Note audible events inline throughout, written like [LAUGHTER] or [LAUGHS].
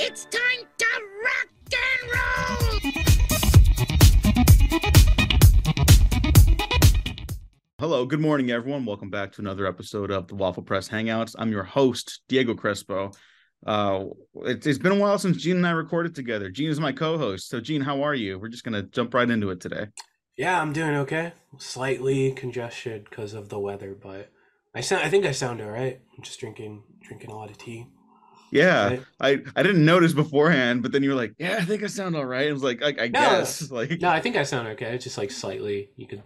It's time to rock and roll! Hello, good morning, everyone. Welcome back to another episode of the Waffle Press Hangouts. I'm your host, Diego Crespo. Uh, it, it's been a while since Gene and I recorded together. Gene is my co-host. So, Gene, how are you? We're just gonna jump right into it today. Yeah, I'm doing okay. Slightly congested because of the weather, but I sound. I think I sound all right. I'm just drinking drinking a lot of tea. Yeah, Right. I I didn't notice beforehand, but then you were like, "Yeah, I think I sound all right." I was like, "I, I guess." [LAUGHS] Like, No, I think I sound okay. It's just like slightly. You could,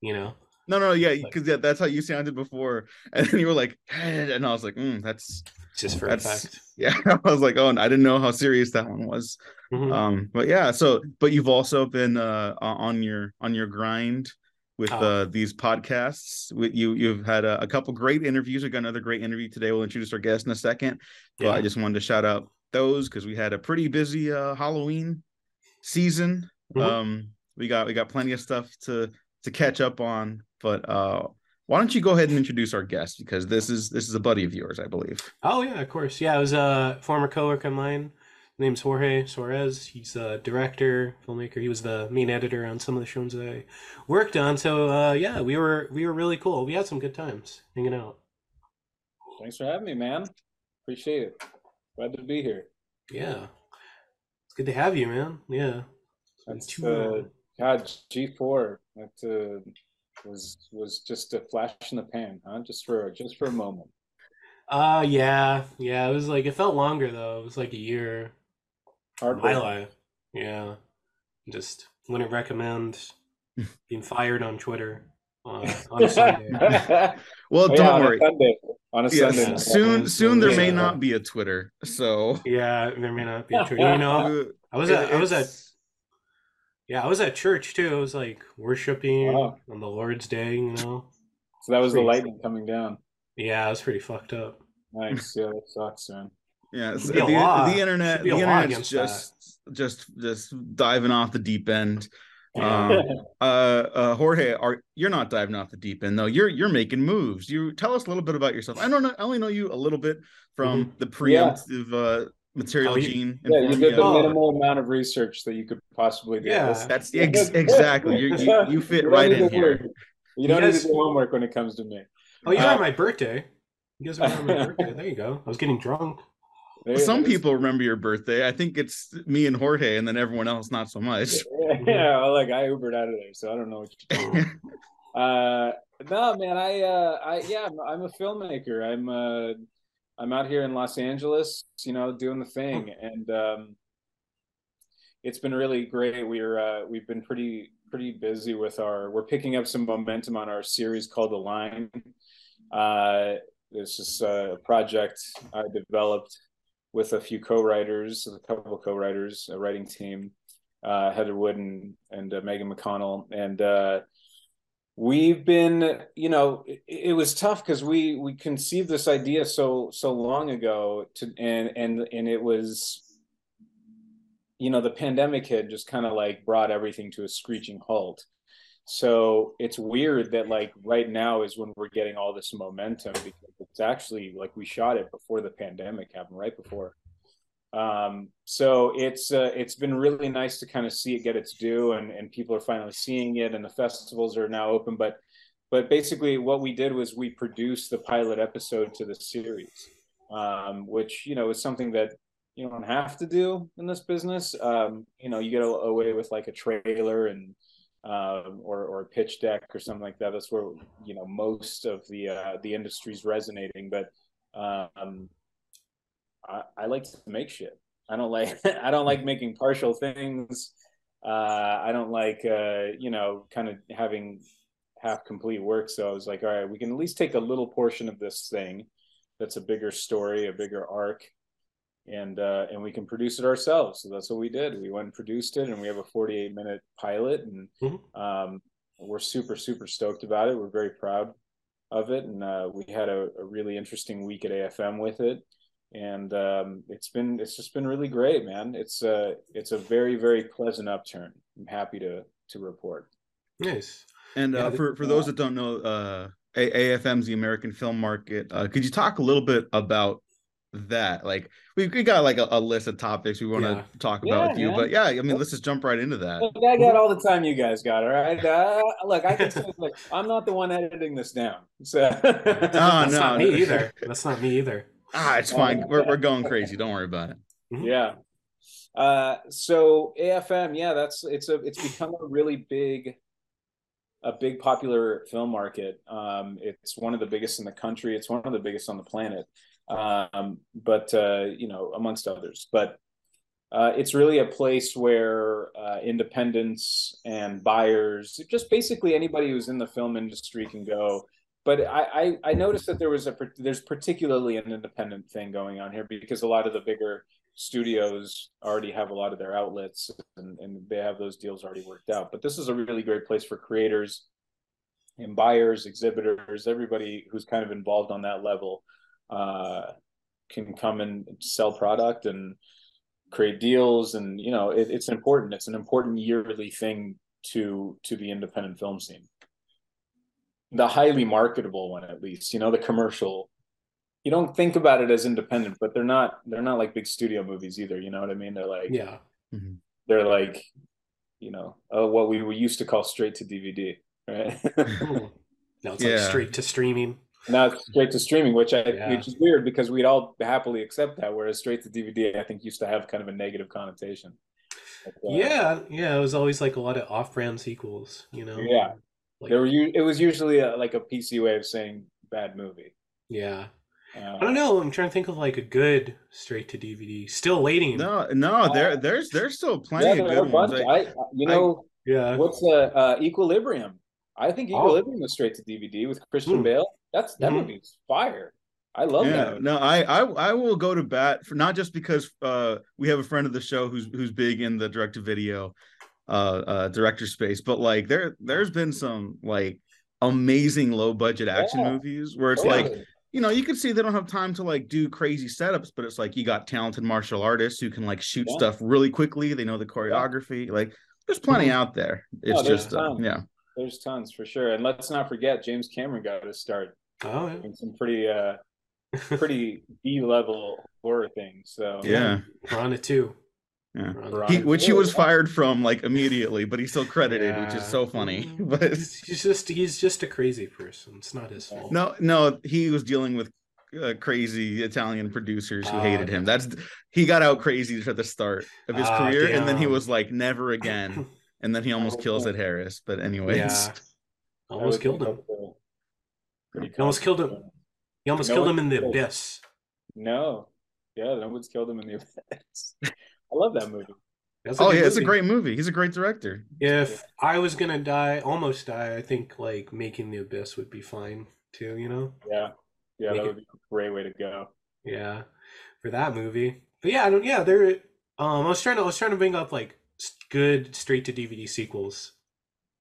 you know. no, no, yeah, because yeah, that's how you sounded before, [LAUGHS] and then you were like, "Eh," and I was like, mm, "That's just for That's- effect. [LAUGHS] yeah." I was like, "Oh, and I didn't know how serious that one was." Mhm. um but yeah so but you've also been uh on your on your grind with Oh. uh these podcasts with you you've had a, a couple great interviews we got another great interview today we'll introduce our guest in a second but Yeah. i just wanted to shout out those because we had a pretty busy uh halloween season Mhm. um we got we got plenty of stuff to to catch up on but uh why don't you go ahead and introduce our guest because this is this is a buddy of yours i believe Oh yeah, of course. Yeah, I was a former coworker of mine. Name's Jorge Suarez. He's a director, filmmaker. He was the main editor on some of the shows that I worked on. So uh, yeah, we were we were really cool. We had some good times hanging out. Thanks for having me, man. Appreciate it. Glad to be here. Yeah, it's good to have you, man. Yeah. That's too uh. God G four. That uh, was was just a flash in the pan, huh? Just for just for a moment. [LAUGHS] Uh yeah, yeah. It was like it felt longer though. It was like a year. Hard My life. Yeah. Just wouldn't recommend [LAUGHS] being fired on Twitter uh, [LAUGHS] on a Sunday. [LAUGHS] well Oh, don't on worry A Sunday. On a yeah, Sunday. soon soon there may not be a twitter so Yeah, there may not be a Twitter. You know, I was at I was at yeah, I was at church too. I was like worshiping Wow. on the Lord's Day. You know. So that was the Crazy. lightning coming down. Yeah, it was pretty fucked up. Nice. Yeah, that sucks, man. Yeah, so the, the internet, the internet's against just, just, just diving off the deep end. Um, [LAUGHS] uh, uh, Jorge, are you're not diving off the deep end though? You're you're making moves. You tell us a little bit about yourself. I don't know. I only know you a little bit from the Yeah. preemptive uh, material Oh, you- gene. yeah, you did the. Oh. minimal amount of research that you could possibly do. Yeah. That's- That's ex- exactly. You, you you [LAUGHS] fit don't right in here. worry. You don't guys- need to do homework when it comes to me. Oh, you're Uh, on my birthday. You guys are on my [LAUGHS] birthday. There you go. I was getting drunk. There- Some people remember your birthday. I think it's me and Jorge, and then everyone else not so much. [LAUGHS] Yeah, well, like I Ubered out of there, so I don't know what you're [LAUGHS] Uh, no, man, I, uh, I, yeah, I'm, I'm a filmmaker. I'm, uh, I'm out here in Los Angeles, you know, doing the thing, and um, it's been really great. We're, uh, we've been pretty, pretty busy with our. We're picking up some momentum on our series called The Line. Uh, this is a project I developed with a few co-writers, a couple of co-writers, a writing team, uh, Heather Wood and and uh, Megan McConnell, and uh, we've been, you know, it, it was tough because we we conceived this idea so so long ago, to and and and it was, you know, the pandemic had just kind of like brought everything to a screeching halt. So it's weird that like right now is when we're getting all this momentum because it's actually like we shot it before the pandemic happened, right before. Um so it's uh, it's been really nice to kind of see it get its due and and people are finally seeing it and the festivals are now open. But but basically what we did was we produced the pilot episode to the series um which you know is something that you don't have to do in this business. Um you know you get away with like a trailer and um, or or a pitch deck or something like that. That's where you know most of the uh, the industry's resonating. But um, I, I like to make shit. I don't like [LAUGHS] I don't like making partial things. Uh, I don't like uh, you know kind of having half complete work. So I was like, all right, we can at least take a little portion of this thing that's a bigger story, a bigger arc, and uh, and we can produce it ourselves. So that's what we did. We went and produced it, and we have a 48 minute pilot, and Mhm. um, we're super super stoked about it. We're very proud of it, and uh, we had a, a really interesting week at AFM with it. And um, it's been it's just been really great, man. It's a it's a very very pleasant upturn. I'm happy to to report. Nice. And Yeah, uh, for for those that don't know, uh, A- AFM's the American Film Market. Uh, could you talk a little bit about that. Like we we got like a, a list of topics we want to Yeah. talk Yeah, about with you, man. but yeah, I mean, let's just jump right into that. Look, I got all the time you guys got. All right. Uh, look, I can say [LAUGHS] like I'm not the one editing this down. So. [LAUGHS] Oh, That's no, not no. me either. [LAUGHS] That's not me either. Ah, it's fine. We're we're going crazy. Don't worry about it. Yeah. Uh, so AFM, yeah, that's it's a it's become a really big, a big popular film market. Um, it's one of the biggest in the country. It's one of the biggest on the planet. Um, but uh, you know, amongst others, but uh, it's really a place where uh, independents and buyers, just basically anybody who's in the film industry can go. But I, I, I noticed that there was a there's particularly an independent thing going on here because a lot of the bigger studios already have a lot of their outlets and, and they have those deals already worked out. But this is a really great place for creators and buyers, exhibitors, everybody who's kind of involved on that level uh, can come and sell product and create deals. And you know, it, it's important. It's an important yearly thing to to the independent film scene. The highly marketable one, at least, you know, the commercial you don't think about it as independent, but they're not they're not like big studio movies either. You know what I mean? They're like Yeah. they're like, you know, uh, what we were used to call straight to DVD, right? Now it's like straight to streaming. Now it's straight to streaming, which I Yeah. which is weird because we'd all happily accept that, whereas straight to DVD I think used to have kind of a negative connotation. But, uh, Yeah, yeah. It was always like a lot of off-brand sequels. You know. yeah. Like, There were it was usually a, like a PC way of saying bad movie. yeah. Uh, I don't know. I'm trying to think of like a good straight to DVD. Still waiting. No, no, there there's there's still plenty Yeah, of there are a good ones. bunch. Like, I, you know, Yeah. What's uh, uh Equilibrium? I think Oh. Equilibrium was straight to DVD with Christian. Bale. That's that Mhm. movie's fire. I love yeah, that. no, I, I I will go to bat for not just because uh we have a friend of the show who's who's big in the direct to video uh uh director space, but like there there's been some like amazing low budget action Yeah. movies where it's Totally. like you know you can see they don't have time to like do crazy setups, but it's like you got talented martial artists who can like shoot Yeah. stuff really quickly. They know the choreography. Like there's plenty out there. It's Oh, just uh, yeah. There's tons for sure. And let's not forget James Cameron got to start Oh, yeah. doing some pretty uh [LAUGHS] pretty B level horror things. So Yeah. Piranha 2. Yeah. Piranha He, 2. which he was fired from like immediately, but he's still credited, which is so funny. Mm, [LAUGHS] But he's, he's just he's just a crazy person. It's not his fault. no, no, he was dealing with uh, crazy Italian producers who Ah, hated him. That's he got out crazy at the start of his Ah, career, and then he was like, never again. [LAUGHS] And then he almost kills Ed Harris. But anyways, Yeah. [LAUGHS] Almost killed him. He almost killed him. He almost No killed him in the killed. abyss. No. Yeah, no one's killed him in the [LAUGHS] abyss. I love that movie. That's oh good yeah, it's a great movie. He's a great director. If I was gonna die, almost die, I think like making the abyss would be fine too. You know? Yeah. Yeah, Make that it- would be a great way to go. Yeah, for that movie. But yeah, I don't. Yeah, there. Um, I was trying to. I was trying to bring up like s- good straight to DVD sequels.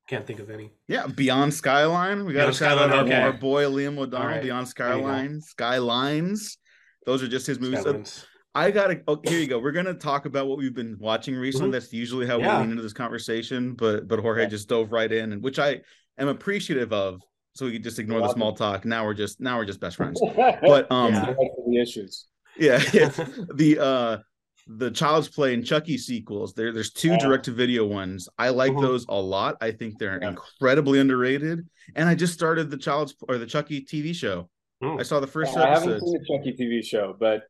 Can't think of any. Yeah, Beyond Skyline. We got to shout out Skyline, our, okay. our boy Liam O'Donnell. All right, Beyond there you go. Skyline, Skylines. Those are just his movies. So Skylines. I gotta. Oh, here you go. We're gonna talk about what we've been watching recently. Mhm. That's usually how Yeah. we lean into this conversation, but but Jorge Yeah. just dove right in, and which I am appreciative of. So we could just ignore the small talk. Now we're just now we're just best friends. [LAUGHS] But um, Yeah. the issues. yeah, yeah. [LAUGHS] [LAUGHS] the uh the Child's Play and Chucky sequels. There, there's two Yeah. direct to video ones. I like Mhm. those a lot. I think they're Yeah. incredibly underrated. And I just started the Child's or the Chucky TV show. Oh, I saw the first two I haven't seen the Chucky TV show, but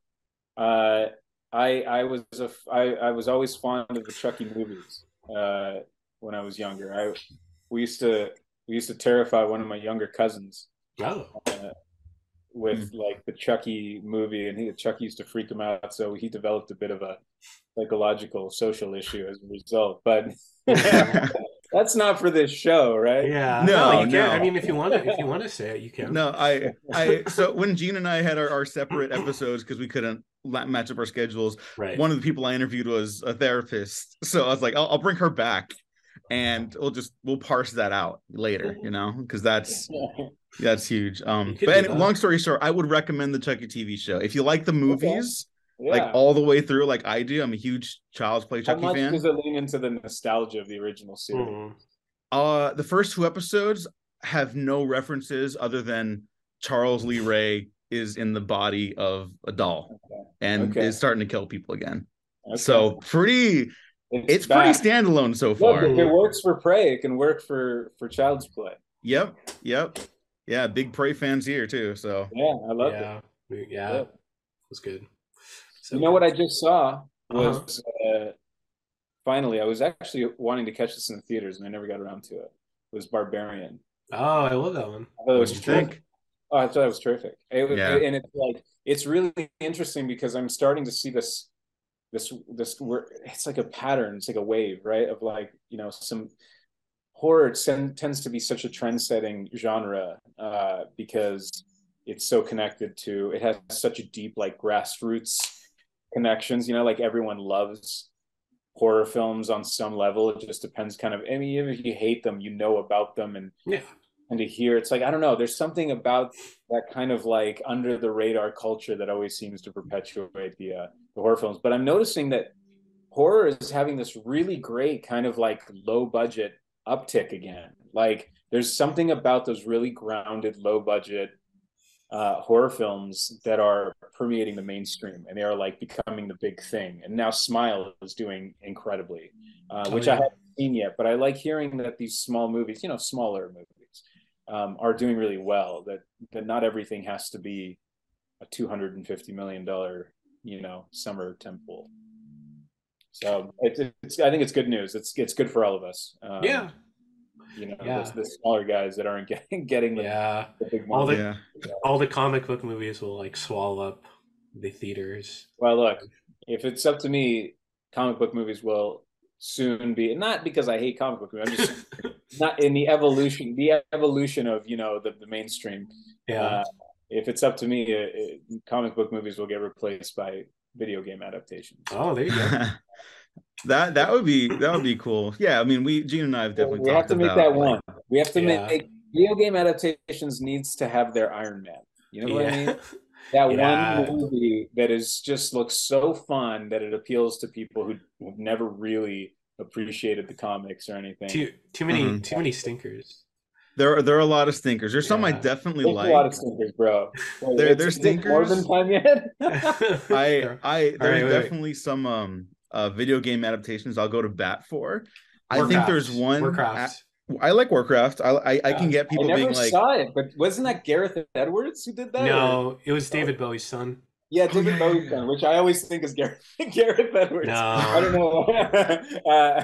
uh, I I was a f- I, I was always fond of the Chucky movies uh, when I was younger. I we used to we used to terrify one of my younger cousins oh. uh, with mm. like the Chucky movie, and he the Chucky used to freak him out, so he developed a bit of a psychological social issue as a result. But [LAUGHS] [LAUGHS] that's not for this show, right? Yeah. No, you can. no. I mean, if you want to, if you want to say it, you can. No, I, I. So when Gene and I had our, our separate episodes because we couldn't match up our schedules, Right. one of the people I interviewed was a therapist. So I was like, I'll, I'll bring her back, and we'll just we'll parse that out later, mm-hmm. you know, because that's [LAUGHS] that's huge. Um, but do any, that. long story short, I would recommend the Chucky TV show if you like the movies, Yeah. like all the way through, like I do. I'm a huge Child's Play How Chucky much fan. does it lean into the nostalgia of the original series? Mm. Uh, the first two episodes have no references other than Charles Lee Ray is in the body of a doll Okay. and Okay. is starting to kill people again. Okay. So pretty, it's back. pretty standalone so far. if it works for Prey, it can work for for Child's Play. Yep, yep, yeah. Big Prey fans here too. So Yeah, I love it. yeah, we- yeah, Yeah. it was good. So You know what I just saw was uh, finally I was actually wanting to catch this in the theaters and I never got around to it. It was Barbarian. Oh, I love that one. I thought it was What'd you think? terrific. Oh, I thought it was terrific. It was, Yeah. and it's like it's really interesting because I'm starting to see this this this we're, it's like a pattern, it's like a wave, right? Of like, you know, some horror tends to be such a trend-setting genre uh, because it's so connected to it has such a deep like grassroots connections you know like everyone loves horror films on some level. It just depends kind of i mean even if you hate them you know about them and Yeah, and to hear it's like i don't know there's something about that kind of like under the radar culture that always seems to perpetuate the uh, the horror films. But i'm noticing that horror is having this really great kind of like low budget uptick again. Like there's something about those really grounded low budget uh, horror films that are permeating the mainstream and they are like becoming the big thing. And now smile is doing incredibly uh, Oh, which i haven't seen yet but i like hearing that these small movies you know smaller movies um, are doing really well that that not everything has to be a 250 million dollar you know summer tentpole so it's, it's i think it's good news it's it's good for all of us um, yeah, you know Yeah. the, the smaller guys that aren't [LAUGHS] getting getting the, yeah. the big All the- yeah, All the comic book movies will like swallow up the theaters. Well, look, if it's up to me, comic book movies will soon be not because I hate comic book movies. I'm just [LAUGHS] not in the evolution, the evolution of you know the, the mainstream. Yeah, Uh, if it's up to me, it, it, comic book movies will get replaced by video game adaptations. oh, there you go. [LAUGHS] that that would be that would be cool. Yeah, I mean, we Gene and I have definitely we have to make about that like, one. We have to Yeah. make video game adaptations needs to have their Iron Man. You know what I mean? That Yeah. one movie that is just looks so fun that it appeals to people who have never really appreciated the comics or anything. too too many Mhm. too many stinkers. There are there are a lot of stinkers. There's some I definitely There's like. a lot of stinkers, bro. Wait, There- there's is it More than stinkers. time yet? [LAUGHS] [LAUGHS] I I there's wait, wait. definitely some um uh video game adaptations I'll go to bat for. I think there's one. Warcraft. I, I like Warcraft. I I, I can Yeah. get I people never being like, saw it, but wasn't that Gareth Edwards who did that? or- No, it was David Bowie's son. Yeah, Oh, David yeah, yeah, Bowie's yeah. son, which I always think is Gareth, [LAUGHS] Gareth Edwards. No. I don't know. uh,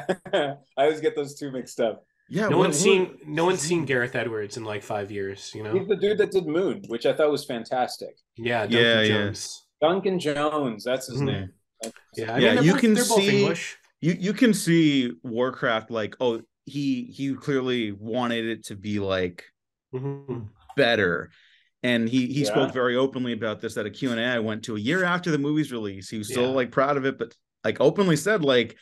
I always get those two mixed up. Yeah, No what- one's what- seen no one's seen Gareth Edwards in like five years. You know, He's the dude that did Moon, which I thought was fantastic. Yeah, Duncan Yeah, yeah. Jones. Duncan Jones, that's his Mhm. name. Yeah, I Yeah, mean, they're you both, can they're both see- English. you you can see Warcraft like oh he he clearly wanted it to be like Mhm. better and he he Yeah. spoke very openly about this at a q&a i went to a year after the movie's release he was still like proud of it but like openly said like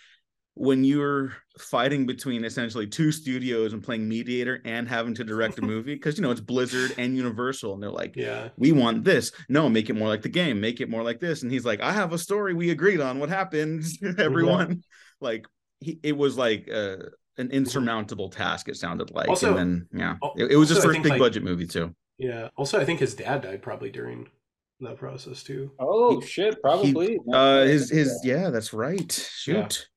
when you're fighting between essentially two studios and playing mediator and having to direct a [LAUGHS] movie because you know it's blizzard and universal and they're like Yeah, we want this. No make it more like the game. Make it more like this. And he's like i have a story we agreed on. What happened [LAUGHS] everyone? Like he, it was like uh, an insurmountable task it sounded like Also- and then yeah. it, it was his also first big like- budget movie too. Yeah. Also, I think his dad died probably during that process too. Oh He- shit, probably. uh his his yeah that's right. Shoot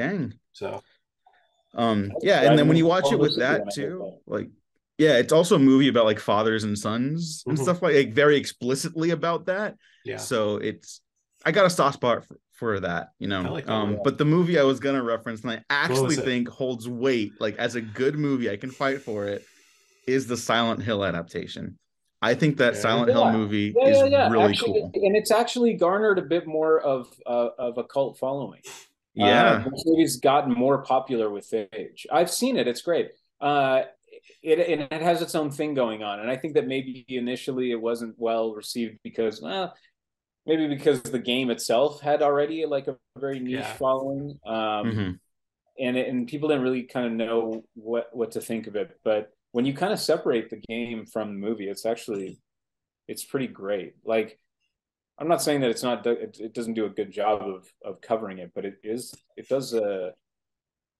dang So um yeah and then when you watch it with publicity when I that heard too like yeah it's also a movie about like fathers and sons and Mhm. stuff like, like very explicitly about that yeah, so it's i got a soft spot for, for that you know like that um but the movie i was gonna reference and i actually think holds weight like as a good movie i can fight for it is the silent hill adaptation i think that Yeah. silent Yeah. hill movie Yeah, is yeah, yeah. really actually, cool and it's actually garnered a bit more of uh, of a cult following. Yeah Uh, this movie's gotten more popular with age. I've seen it; it's great. Uh, it and it has its own thing going on, and I think that maybe initially it wasn't well received because, well, maybe because the game itself had already like a very niche Yeah. following, um, Mhm. and it, and people didn't really kind of know what what to think of it. But when you kind of separate the game from the movie, it's actually it's pretty great. Like I'm not saying that it's not it, it doesn't do a good job of of covering it, but it is it does a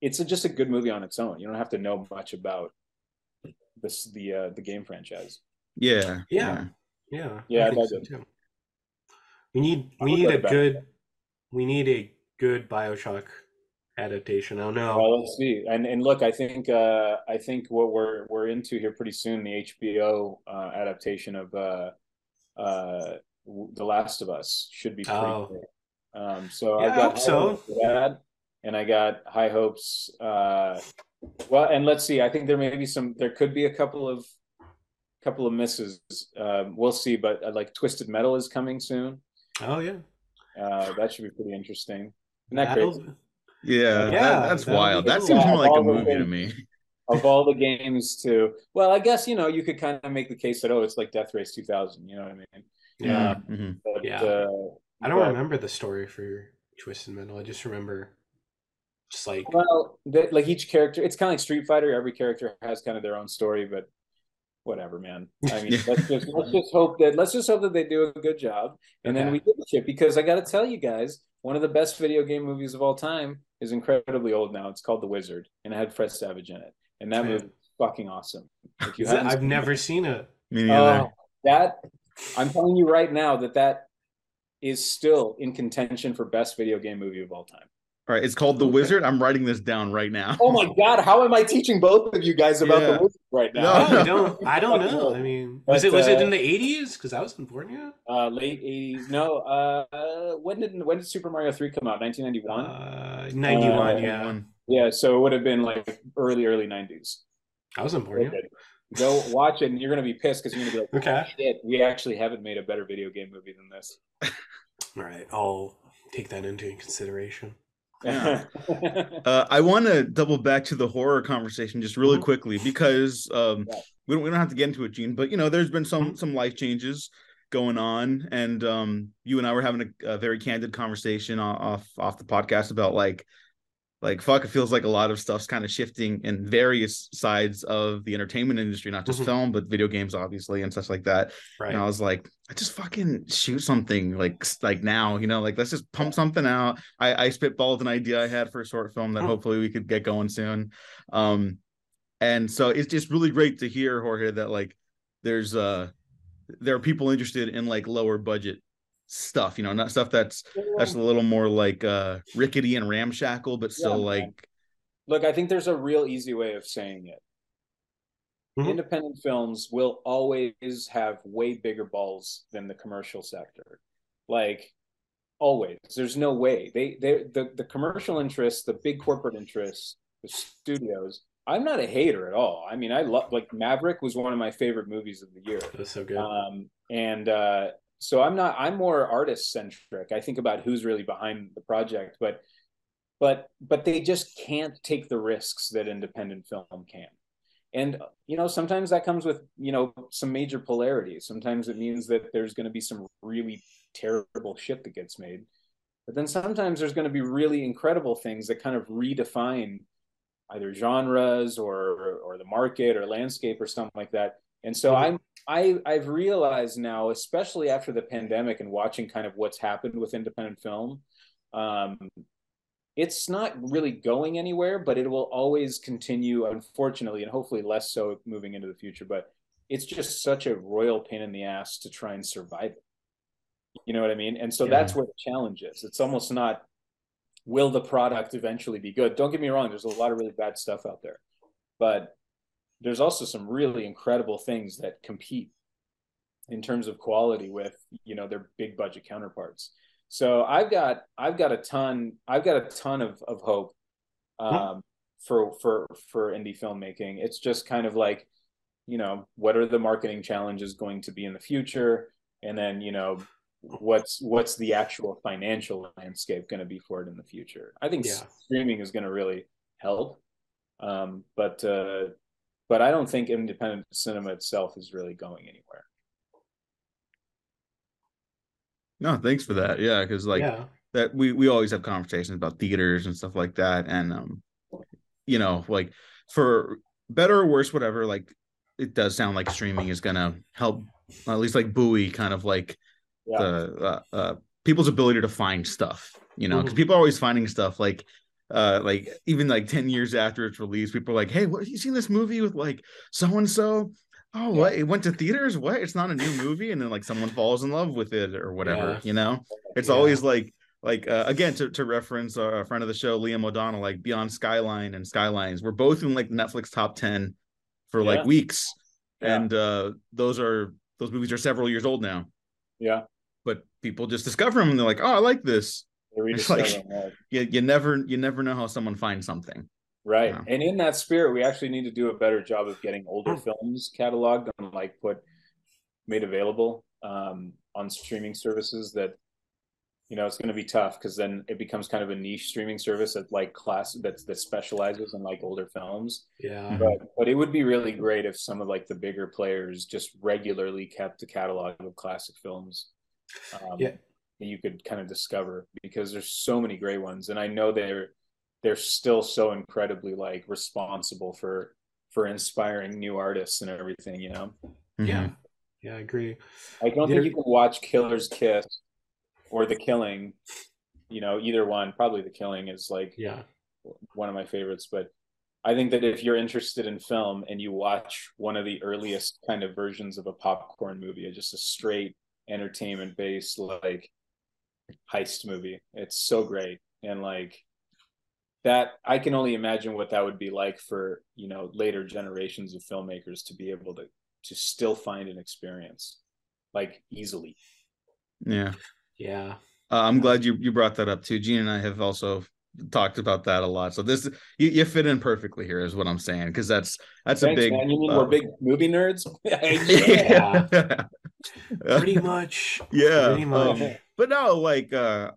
it's a, just a good movie on its own. You don't have to know much about this the uh, the game franchise. yeah Yeah. Yeah. Yeah, I I think dug so We need I we need a to bed. good we need a good Bioshock adaptation. I don't know. Well, let's see. And and look, I think uh, I think what we're we're into here pretty soon the HBO uh, adaptation of uh, uh, w- The Last of Us should be pretty Oh. good. Um, so Yeah, I've I got so. hopes for that, and I got high hopes. Uh, well, and let's see. I think there may be some. There could be a couple of couple of misses. Um, we'll see. But uh, like Twisted Metal is coming soon. oh yeah. Uh, that should be pretty interesting. Isn't that That'll- crazy? Yeah, that- Yeah, that's that'll wild. That seems more like a All the movie to me. of all the games to well i guess you know you could kind of make the case that oh it's like death race 2000 you know what i mean Yeah. Mhm. but, Yeah. uh, I don't but- remember the story for Twisted Metal. I just remember just like well the, like each character it's kind of like street fighter every character has kind of their own story but whatever man i mean [LAUGHS] let's just let's just hope that let's just hope that they do a good job and then we give a shit because i gotta tell you guys one of the best video game movies of all time is incredibly old now it's called the wizard and it had fred savage in it and that Okay. movie is fucking awesome if you haven't I've seen never it- seen it. Me neither. Oh, that I'm telling you right now that that is still in contention for best video game movie of all time. All right, it's called The Wizard. I'm writing this down right now. Oh my god, how am I teaching both of you guys about Yeah. the wizard right now? No. I don't I don't know. I [LAUGHS] mean, was it was it uh, in the eighties? Because I wasn't born yet. Uh, late '80s. No. Uh, when did when did Super Mario Three come out? 1991. Uh, ninety one. Uh, yeah, yeah, so it would have been like early early '90s. I wasn't born yet. Go watch it, and you're gonna be pissed because you're gonna be like, Okay. "Shit, we actually haven't made a better video game movie than this." [LAUGHS] All right, I'll take that into consideration. Yeah. [LAUGHS] Uh, I want to double back to the horror conversation just really Mhm. quickly because um, Yeah. we don't we don't have to get into it, Gene. But you know, there's been some Mhm. some life changes going on, and um, you and I were having a, a very candid conversation off off the podcast about like like fuck. It feels like a lot of stuff's kind of shifting in various sides of the entertainment industry, not just Mhm. film, but video games, obviously, and stuff like that. Right. And I was like, I just fucking shoot something like like now, you know, like let's just pump something out. I I spitballed an idea I had for a short film that Hmm. hopefully we could get going soon. Um and so it's just really great to hear Jorge that like there's uh there are people interested in like lower budget stuff, you know, not stuff that's that's a little more like uh rickety and ramshackle, but still man. like Look, I think there's a real easy way of saying it. Mhm. Independent films will always have way bigger balls than the commercial sector. Like always. There's no way. They they the, the commercial interests, the big corporate interests, the studios. I'm not a hater at all. I mean, I love like Maverick was one of my favorite movies of the year. That was so good. Um, and uh, so I'm not. I'm more artist centric. I think about who's really behind the project, but but but they just can't take the risks that independent film can. And you know, sometimes that comes with you know some major polarity. Sometimes it means that there's going to be some really terrible shit that gets made. But then sometimes there's going to be really incredible things that kind of redefine either genres or or the market or landscape or something like that. And so Mhm. I'm I I've realized now, especially after the pandemic and watching kind of what's happened with independent film, um, it's not really going anywhere, but it will always continue, unfortunately, and hopefully less so moving into the future. But it's just such a royal pain in the ass to try and survive it. You know what I mean? And so Yeah. that's where the challenge is. It's almost not will the product eventually be good? Don't get me wrong, there's a lot of really bad stuff out there. But there's also some really incredible things that compete in terms of quality with, you know, their big budget counterparts. So I've got I've got a ton I've got a ton of of hope um, for for for indie filmmaking. It's just kind of like, you know, what are the marketing challenges going to be in the future, and then you know, what's what's the actual financial landscape going to be for it in the future. I think Yeah. streaming is going to really help, um, but uh, but I don't think independent cinema itself is really going anywhere. no, thanks for that. Yeah, because like yeah. that we we always have conversations about theaters and stuff like that and um you know like for better or worse whatever like it does sound like streaming is gonna help at least like buoy kind of like Yeah. the uh, uh people's ability to find stuff you know because Mhm. people are always finding stuff like uh like even like 10 years after it's release, people are like hey what have you seen this movie with like so and so oh what it went to theaters? What? It's not a new movie? And then like someone falls in love with it or whatever Yeah. you know? It's Yeah. always like like uh, again to, to reference our friend of the show liam o'donnell like beyond skyline and skylines we're both in like netflix top 10 for like weeks. Yeah. and uh those are those movies are several years old now. Yeah. but people just discover them and they're like oh i like this It's like- rediscover them, right. [LAUGHS] you, you never you never know how someone finds something Right. Yeah. And in that spirit, we actually need to do a better job of getting older films cataloged and like put made available um, on streaming services that you know it's going to be tough because then it becomes kind of a niche streaming service that like class that that specializes in like older films Yeah. but but it would be really great if some of like the bigger players just regularly kept a catalog of classic films um, Yeah. That you could kind of discover because there's so many great ones and i know they're they're still so incredibly like responsible for for inspiring new artists and everything you know Yeah. Mhm. Yeah, I agree. i don't There- think you can watch killer's kiss or the killing you know either one probably the killing is like Yeah. one of my favorites but i think that if you're interested in film and you watch one of the earliest kind of versions of a popcorn movie just a straight entertainment based like heist movie it's so great and like that i can only imagine what that would be like for you know later generations of filmmakers to be able to to still find an experience like easily yeah Yeah. Uh, I'm glad you you brought that up too. Gene and I have also talked about that a lot. So this you, you fit in perfectly here, is what I'm saying, because that's that's Thanks, a big. man. You mean uh, we're big movie nerds? [LAUGHS] [LAUGHS] Yeah. Yeah. [LAUGHS] Pretty much. yeah. Pretty much. um, but no, like uh,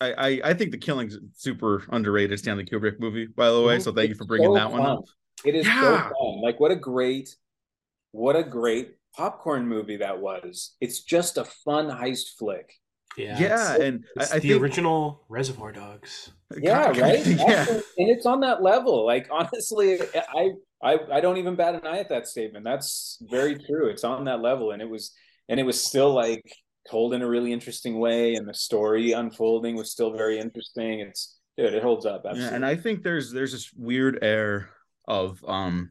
I, I I think the Killing's super underrated Stanley Kubrick movie, by the way. So thank you for bringing so that one up. It is Yeah. so fun. Like what a great, what a great popcorn movie that was. It's just a fun heist flick. Yeah. Yeah, It's, and it's I the think original Reservoir Dogs. Yeah, right. yeah. Actually, and it's on that level. Like honestly, I, I I don't even bat an eye at that statement. That's very true. It's on that level, and it was and it was still like told in a really interesting way, and the story unfolding was still very interesting. It's dude, it holds up. Absolutely. Yeah, and I think there's there's this weird air of um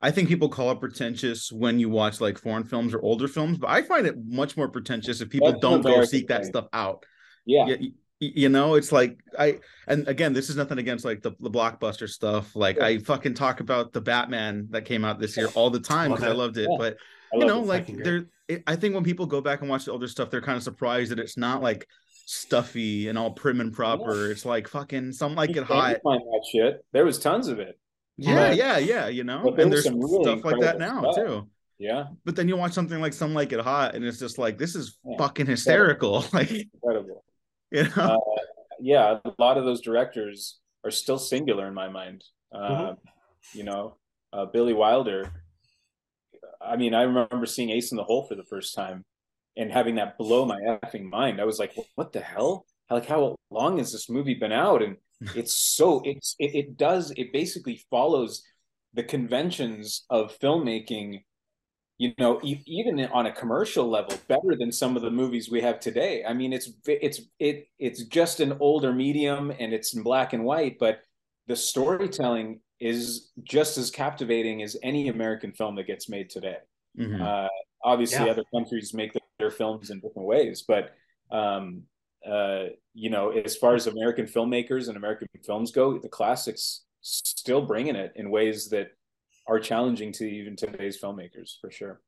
I think people call it pretentious when you watch like foreign films or older films, but I find it much more pretentious if people That's don't go seek that stuff out. yeah, Yeah. You, you know, it's like I and again, this is nothing against like the, the blockbuster stuff. Like Yeah. I fucking talk about the Batman that came out this year [LAUGHS] all the time because I loved it. Yeah. But you know, like there, eh, I think when people go back and watch the older stuff, they're kind of surprised that it's not like stuffy and all prim and proper. It's like fucking some like it hot. find that shit. There was tons of it. Yeah, But- yeah, yeah. You know, there and there's really stuff like that now stuff. too. Yeah, But then you watch something like Some Like It Hot, and it's just like this is Yeah. fucking hysterical. [LAUGHS] Like incredible. you know, Uh, yeah, a lot of those directors are still singular in my mind. Uh, Mm-hmm. You know, uh, Billy Wilder. I mean, I remember seeing Ace in the Hole for the first time and having that blow my effing mind. I was like, "What the hell? Like, how long has this movie been out?" And [LAUGHS] it's so it's it, it does it basically follows the conventions of filmmaking you know e- even on a commercial level better than some of the movies we have today i mean it's it's it it's just an older medium and it's in black and white but the storytelling is just as captivating as any american film that gets made today Mhm. uh, obviously Yeah. other countries make their films in different ways but um uh you know as far as american filmmakers and american films go the classics still bringing it in ways that are challenging to even today's filmmakers for sure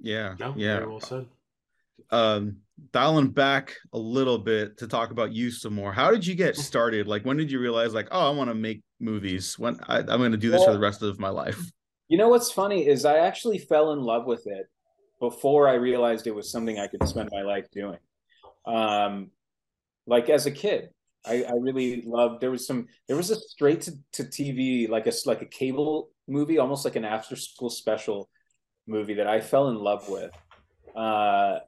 yeah, No, yeah. very well said. Um, dialing back a little bit to talk about you some more. How did you get [LAUGHS] started? Like, when did you realize, like, oh, I want to make movies? When I, I'm going to do this for the rest of my life? you know what's funny is i actually fell in love with it before i realized it was something i could spend my life doing um like as a kid I, I really loved there was some there was a straight to, to tv like a like a cable movie almost like an after school special movie that i fell in love with. Uh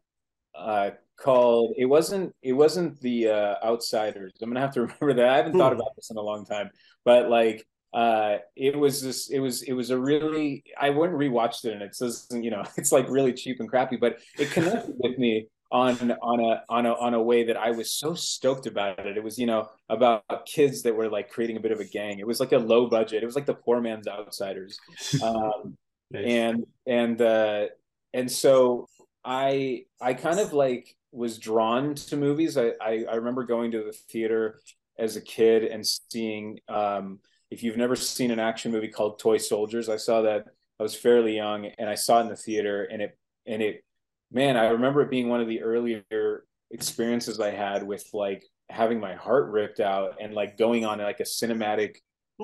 uh called it wasn't it wasn't the uh outsiders. I'm gonna have to [LAUGHS] remember that. I haven't thought Hmm. about this in a long time. But like uh it was this it was it was a really i wouldn't rewatched it and it says you know [LAUGHS] it's like really cheap and crappy but it connected with me on on a on a on a way that I was so stoked about it. It was you know about kids that were like creating a bit of a gang. It was like a low budget. It was like the poor man's outsiders. [LAUGHS] Um, Nice. and and uh and so i i kind of like was drawn to movies I, I i remember going to the theater as a kid and seeing um if you've never seen an action movie called toy soldiers i saw that i was fairly young and i saw it in the theater and it and it man i remember it being one of the earlier experiences i had with like having my heart ripped out and like going on like a cinematic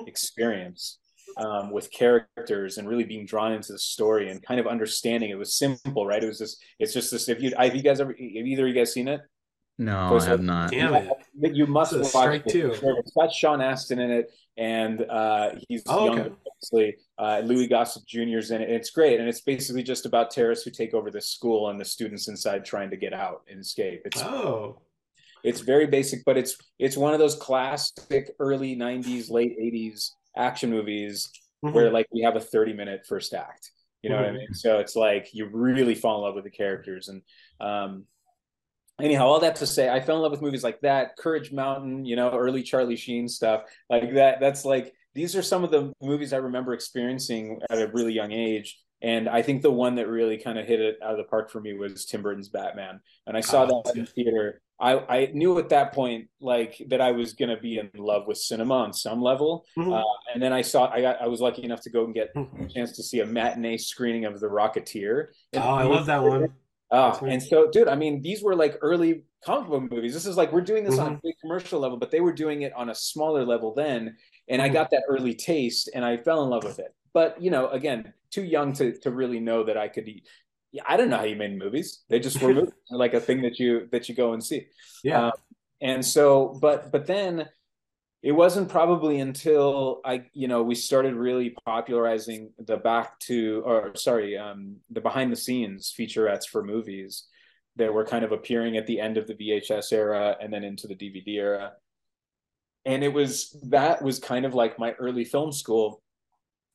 experience um, with characters and really being drawn into the story and kind of understanding it was simple, right? It was just it's just this. If you have you guys ever have either of you guys seen it? No, Toy I have Soldiers. not. Damn it. You must This is watch strike it. two. It's got Sean Astin in it, and uh, he's Oh, young, okay. obviously. Uh, Louis Gossett Jr. is in it. It's great, and it's basically just about terrorists who take over this school and the students inside trying to get out and escape. It's Oh, it's very basic, but it's it's one of those classic early '90s, late '80s action movies Mhm. where like we have a 30 minute first act you know what i Mhm. mean so it's like you really fall in love with the characters and um anyhow all that to say i fell in love with movies like that courage mountain you know early charlie sheen stuff like that that's like these are some of the movies i remember experiencing at a really young age and i think the one that really kind of hit it out of the park for me was tim burton's batman and i saw Oh, that in the theater I, I knew at that point like that I was gonna be in love with cinema on some level, Mhm. uh, and then I saw I got I was lucky enough to go and get a Mhm. chance to see a matinee screening of The Rocketeer. oh, I love that one. Oh, and so, dude, I mean, these were like early comic book movies. This is like we're doing this on Mm-hmm. a big commercial level, but they were doing it on a smaller level then. And I Mhm. got that early taste, and I fell in love with it. But you know, again, too young to to really know that I could. Yeah, I don't know how you made movies. They just were movies, [LAUGHS] like a thing that you that you go and see Yeah. Um, and so but but then it wasn't probably until i you know we started really popularizing the back to or sorry um the behind the scenes featurettes for movies that were kind of appearing at the end of the vhs era and then into the dvd era and it was that was kind of like my early film school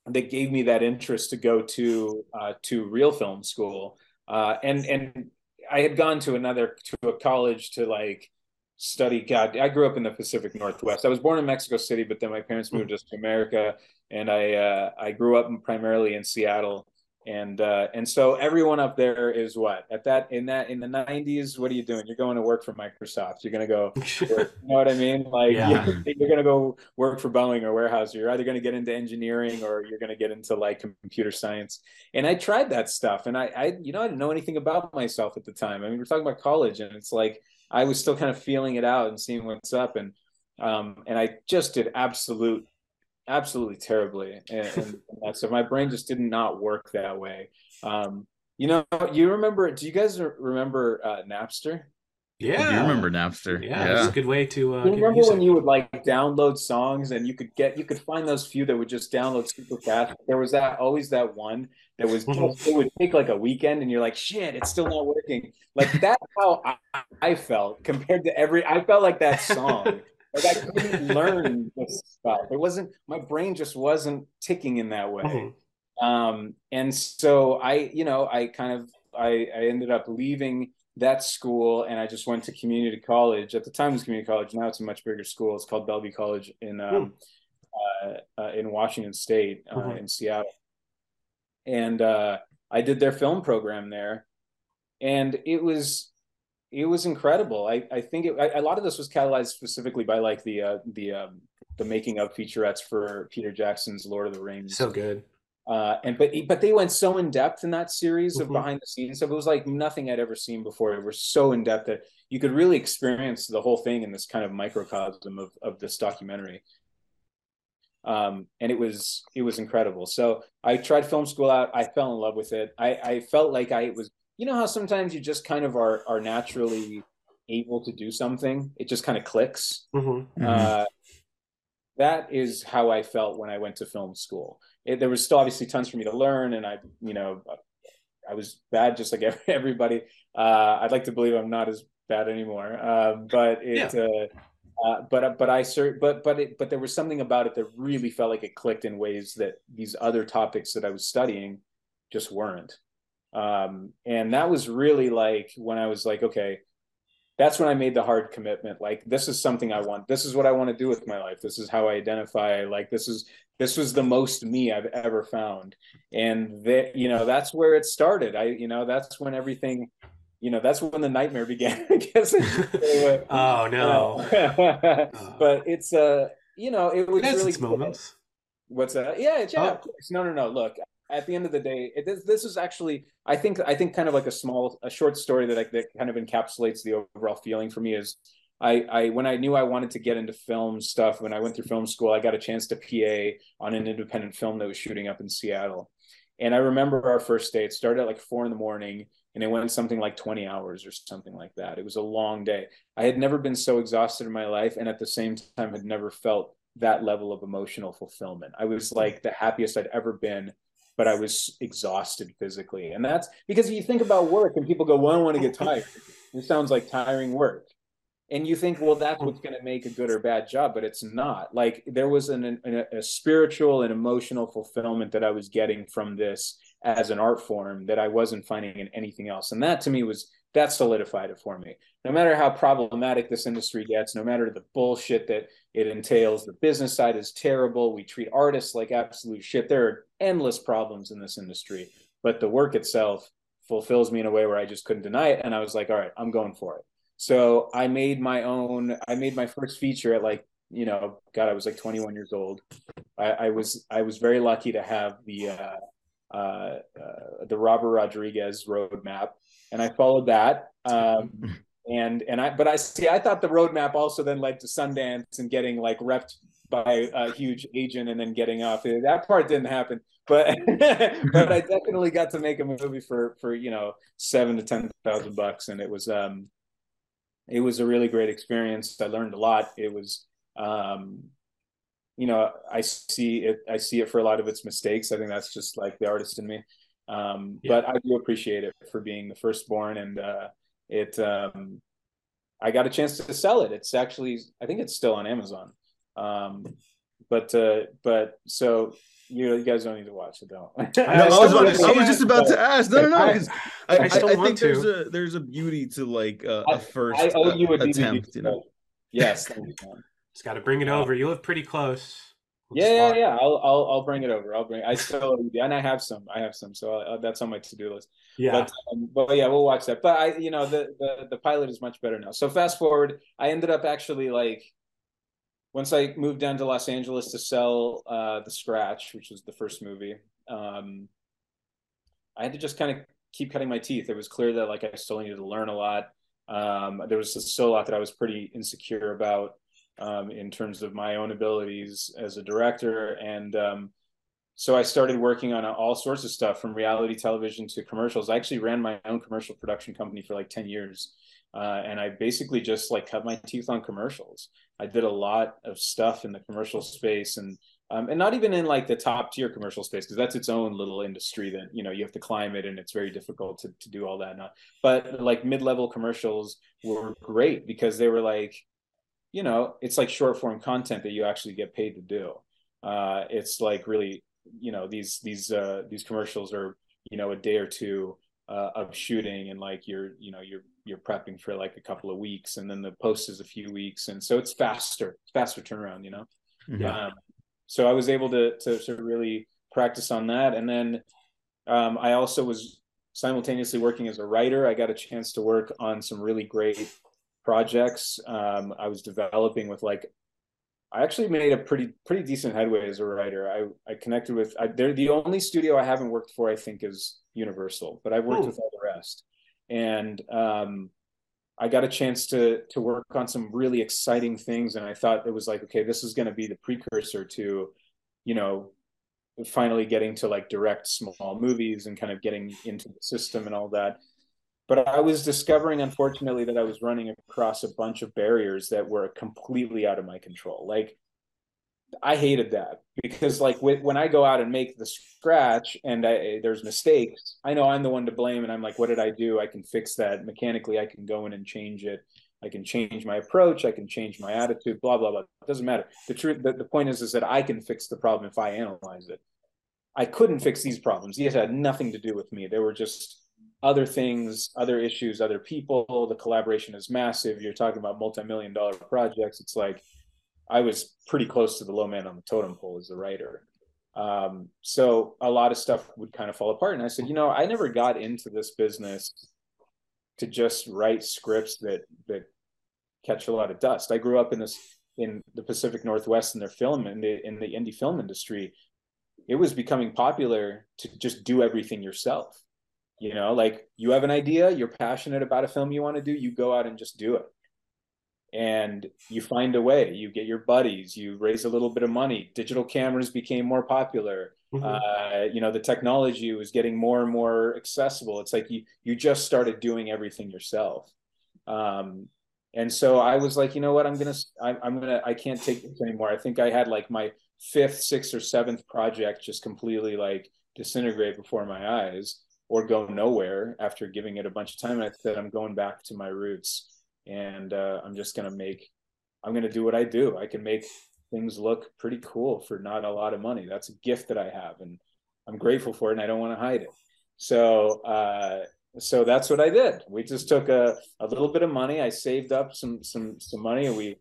that gave me that interest to go to uh, to real film school uh, and and I had gone to another to a college to like study. God, I grew up in the Pacific Northwest. I was born in Mexico City, but then my parents moved us to America, and I uh, I grew up primarily in Seattle. And uh, and so everyone up there is what at that in that in the '90s. What are you doing? You're going to work for Microsoft. You're going to go [LAUGHS] work, you know what I mean? Like Yeah. you're, you're gonna go work for Boeing or warehouse. You're either gonna get into engineering or you're gonna get into like computer science. And I tried that stuff, and I, I, you know, I didn't know anything about myself at the time. I mean, we're talking about college, and it's like I was still kind of feeling it out and seeing what's up, and um, and I just did absolute, absolutely terribly, and, and [LAUGHS] that stuff. My brain just did not work that way. Um, you know, you remember? Do you guys remember uh, Napster? yeah. Do you remember Napster? Yeah, it's a good way to. Uh, you remember music. when you would like download songs and you could get you could find those few that would just download super fast? There was that always that one that was [LAUGHS] it would take like a weekend and you're like shit it's still not working. Like that's how I, I felt compared to every I felt like that song. Like I couldn't learn this stuff. It wasn't my brain just wasn't ticking in that way. Mhm. Um, and so I, you know, I kind of I, I ended up leaving that school and I just went to community college. At the time it was community college. Now it's a much bigger school. It's called Bellevue College in um, uh, uh, in Washington State uh, Mhm. in Seattle. And uh, I did their film program there, and it was it was incredible. I I think it, I, a lot of this was catalyzed specifically by like the uh, the um, the making of featurettes for Peter Jackson's Lord of the Rings. So good. Uh, and but but they went so in depth in that series of Mhm. behind the scenes stuff. It was like nothing I'd ever seen before. It was so in depth that you could really experience the whole thing in this kind of microcosm of of this documentary. Um, and it was it was incredible. So I tried film school out. I fell in love with it. I I felt like I was. You know how sometimes you just kind of are are naturally able to do something. It just kind of clicks. hmm Mhm. Uh, that is how I felt when I went to film school. It, there was still obviously tons for me to learn, and I, you know, I was bad just like [LAUGHS] everybody. Uh, I'd like to believe I'm not as bad anymore, uh, but it. Uh, uh, but but I cert, but but it but there was something about it that really felt like it clicked in ways that these other topics that I was studying just weren't. Um, and that was really like when I was like, okay, that's when I made the hard commitment. Like, this is something I want. This is what I want to do with my life. This is how I identify. Like, this is this was the most me I've ever found. And that, you know, that's where it started. I, you know, that's when everything, you know, that's when the nightmare [LAUGHS] began. I guess. [LAUGHS] oh no. [LAUGHS] but it's uh, you know, it was It really cool. moments. What's that? Yeah, yeah, Oh. of course. No, no, no. Look, at the end of the day, it, this, this is actually, I think, I think, kind of like a small, a short story that I, that kind of encapsulates the overall feeling for me is, I, I, when I knew I wanted to get into film stuff, when I went through film school, I got a chance to PA on an independent film that was shooting up in Seattle, and I remember our first day. It started at like four in the morning, and it went something like 20 hours or something like that. It was a long day. I had never been so exhausted in my life, and at the same time, had never felt that level of emotional fulfillment. I was hmm. like the happiest I'd ever been, but I was exhausted physically. And that's because you think about work and people go, Well, I don't want to get tired. It sounds like tiring work. And you think, well, that's what's going to make a good or bad job, but it's not. Like there was an, an, a spiritual and emotional fulfillment that I was getting from this as an art form that I wasn't finding in anything else. And that to me was that solidified it for me. No matter how problematic this industry gets, no matter the bullshit that it entails, the business side is terrible. We treat artists like absolute shit. There are endless problems in this industry, but the work itself fulfills me in a way where I just couldn't deny it. And I was like, all right, I'm going for it. So I made my own, I made my first feature at like, you know, God, I was like 21 years old. I, I was, I was very lucky to have the, uh, uh, uh, the Robert Rodriguez roadmap, and I followed that. Um, and and I, but I see, I thought the roadmap also then led to Sundance and getting like repped by a huge agent and then getting off. That part didn't happen, but [LAUGHS] but I [LAUGHS] definitely got to make a movie for for you know seven to ten thousand bucks, and it was um it was a really great experience. I learned a lot. It was um you know I see it I see it for a lot of its mistakes. I think that's just like the artist in me. Um, Yeah. but I do appreciate it for being the firstborn and uh it um I got a chance to sell it. It's actually I think it's still on Amazon. Um but uh but so you you guys don't need to watch it though. I [LAUGHS] No, I, still was, wanna I was just about but- to ask. No, no, no. I- 'cause I, I I, still I want think there's a there's a beauty to like uh, I- a first I owe you a uh, DVD. attempt. You know, [LAUGHS] Yes, thank you. Just got to bring it over. You live pretty close. We'll Yeah, yeah, yeah. I'll, I'll, I'll bring it over. I'll bring. I still, and I have some. I have some. So uh, that's on my to do list. Yeah. But, um, but yeah, we'll watch that. But I, you know, the, the the pilot is much better now. So fast forward, I ended up actually like, once I moved down to Los Angeles to sell uh, the Scratch, which was the first movie. Um, I had to just kind of keep cutting my teeth. It was clear that like I still needed to learn a lot. Um, there was still a lot that I was pretty insecure about um, in terms of my own abilities as a director. And um, so I started working on all sorts of stuff from reality television to commercials. I actually ran my own commercial production company for like 10 years. Uh, and I basically just like cut my teeth on commercials. I did a lot of stuff in the commercial space and um, and not even in like the top tier commercial space because that's its own little industry that you know you have to climb it and it's very difficult to, to do all that but like mid-level commercials were great because they were like you know it's like short form content that you actually get paid to do uh, it's like really you know these these uh, these commercials are you know a day or two uh, of shooting and like you're you know you're you're prepping for like a couple of weeks and then the post is a few weeks and so it's faster faster turnaround you know Yeah. um, so I was able to, to to really practice on that, and then um, I also was simultaneously working as a writer. I got a chance to work on some really great projects. Um, I was developing with like. I actually made a pretty pretty decent headway as a writer. I, I connected with I, they're the only studio I haven't worked for. I think is Universal, but I've worked Hmm. with all the rest, and um, I got a chance to to work on some really exciting things, and I thought it was like, okay, this is going to be the precursor to, you know, finally getting to like direct small movies and kind of getting into the system and all that. But I was discovering, unfortunately, that I was running across a bunch of barriers that were completely out of my control. Like, I hated that because, like, with, when I go out and make the scratch and I, there's mistakes, I know I'm the one to blame, and I'm like, what did I do? I can fix that mechanically. I can go in and change it. I can change my approach. I can change my attitude. Blah blah blah. It doesn't matter. The truth. The, the point is, is that I can fix the problem if I analyze it. I couldn't fix these problems. These had nothing to do with me. They were just other things, other issues, other people. The collaboration is massive. You're talking about multi-million dollar projects. It's like I was pretty close to the low man on the totem pole as a writer. Um, so a lot of stuff would kind of fall apart. And I said, you know, I never got into this business to just write scripts that that catch a lot of dust. I grew up in this in the Pacific Northwest in their film in the in the indie film industry. It was becoming popular to just do everything yourself. You know, like you have an idea, you're passionate about a film you want to do, you go out and just do it. And you find a way, you get your buddies, you raise a little bit of money. Digital cameras became more popular. Mm-hmm. Uh, you know, the technology was getting more and more accessible. It's like you you just started doing everything yourself. Um, and so I was like, you know what, I'm gonna, I, I'm gonna, I can't take this anymore. I think I had like my fifth, sixth, or seventh project just completely like disintegrate before my eyes or go nowhere after giving it a bunch of time. And I said, I'm going back to my roots and uh, I'm just going to make, I'm going to do what I do. I can make things look pretty cool for not a lot of money. That's a gift that I have. And I'm grateful for it and I don't want to hide it. So, uh, so that's what I did. We just took a, a little bit of money. I saved up some, some, some money and we,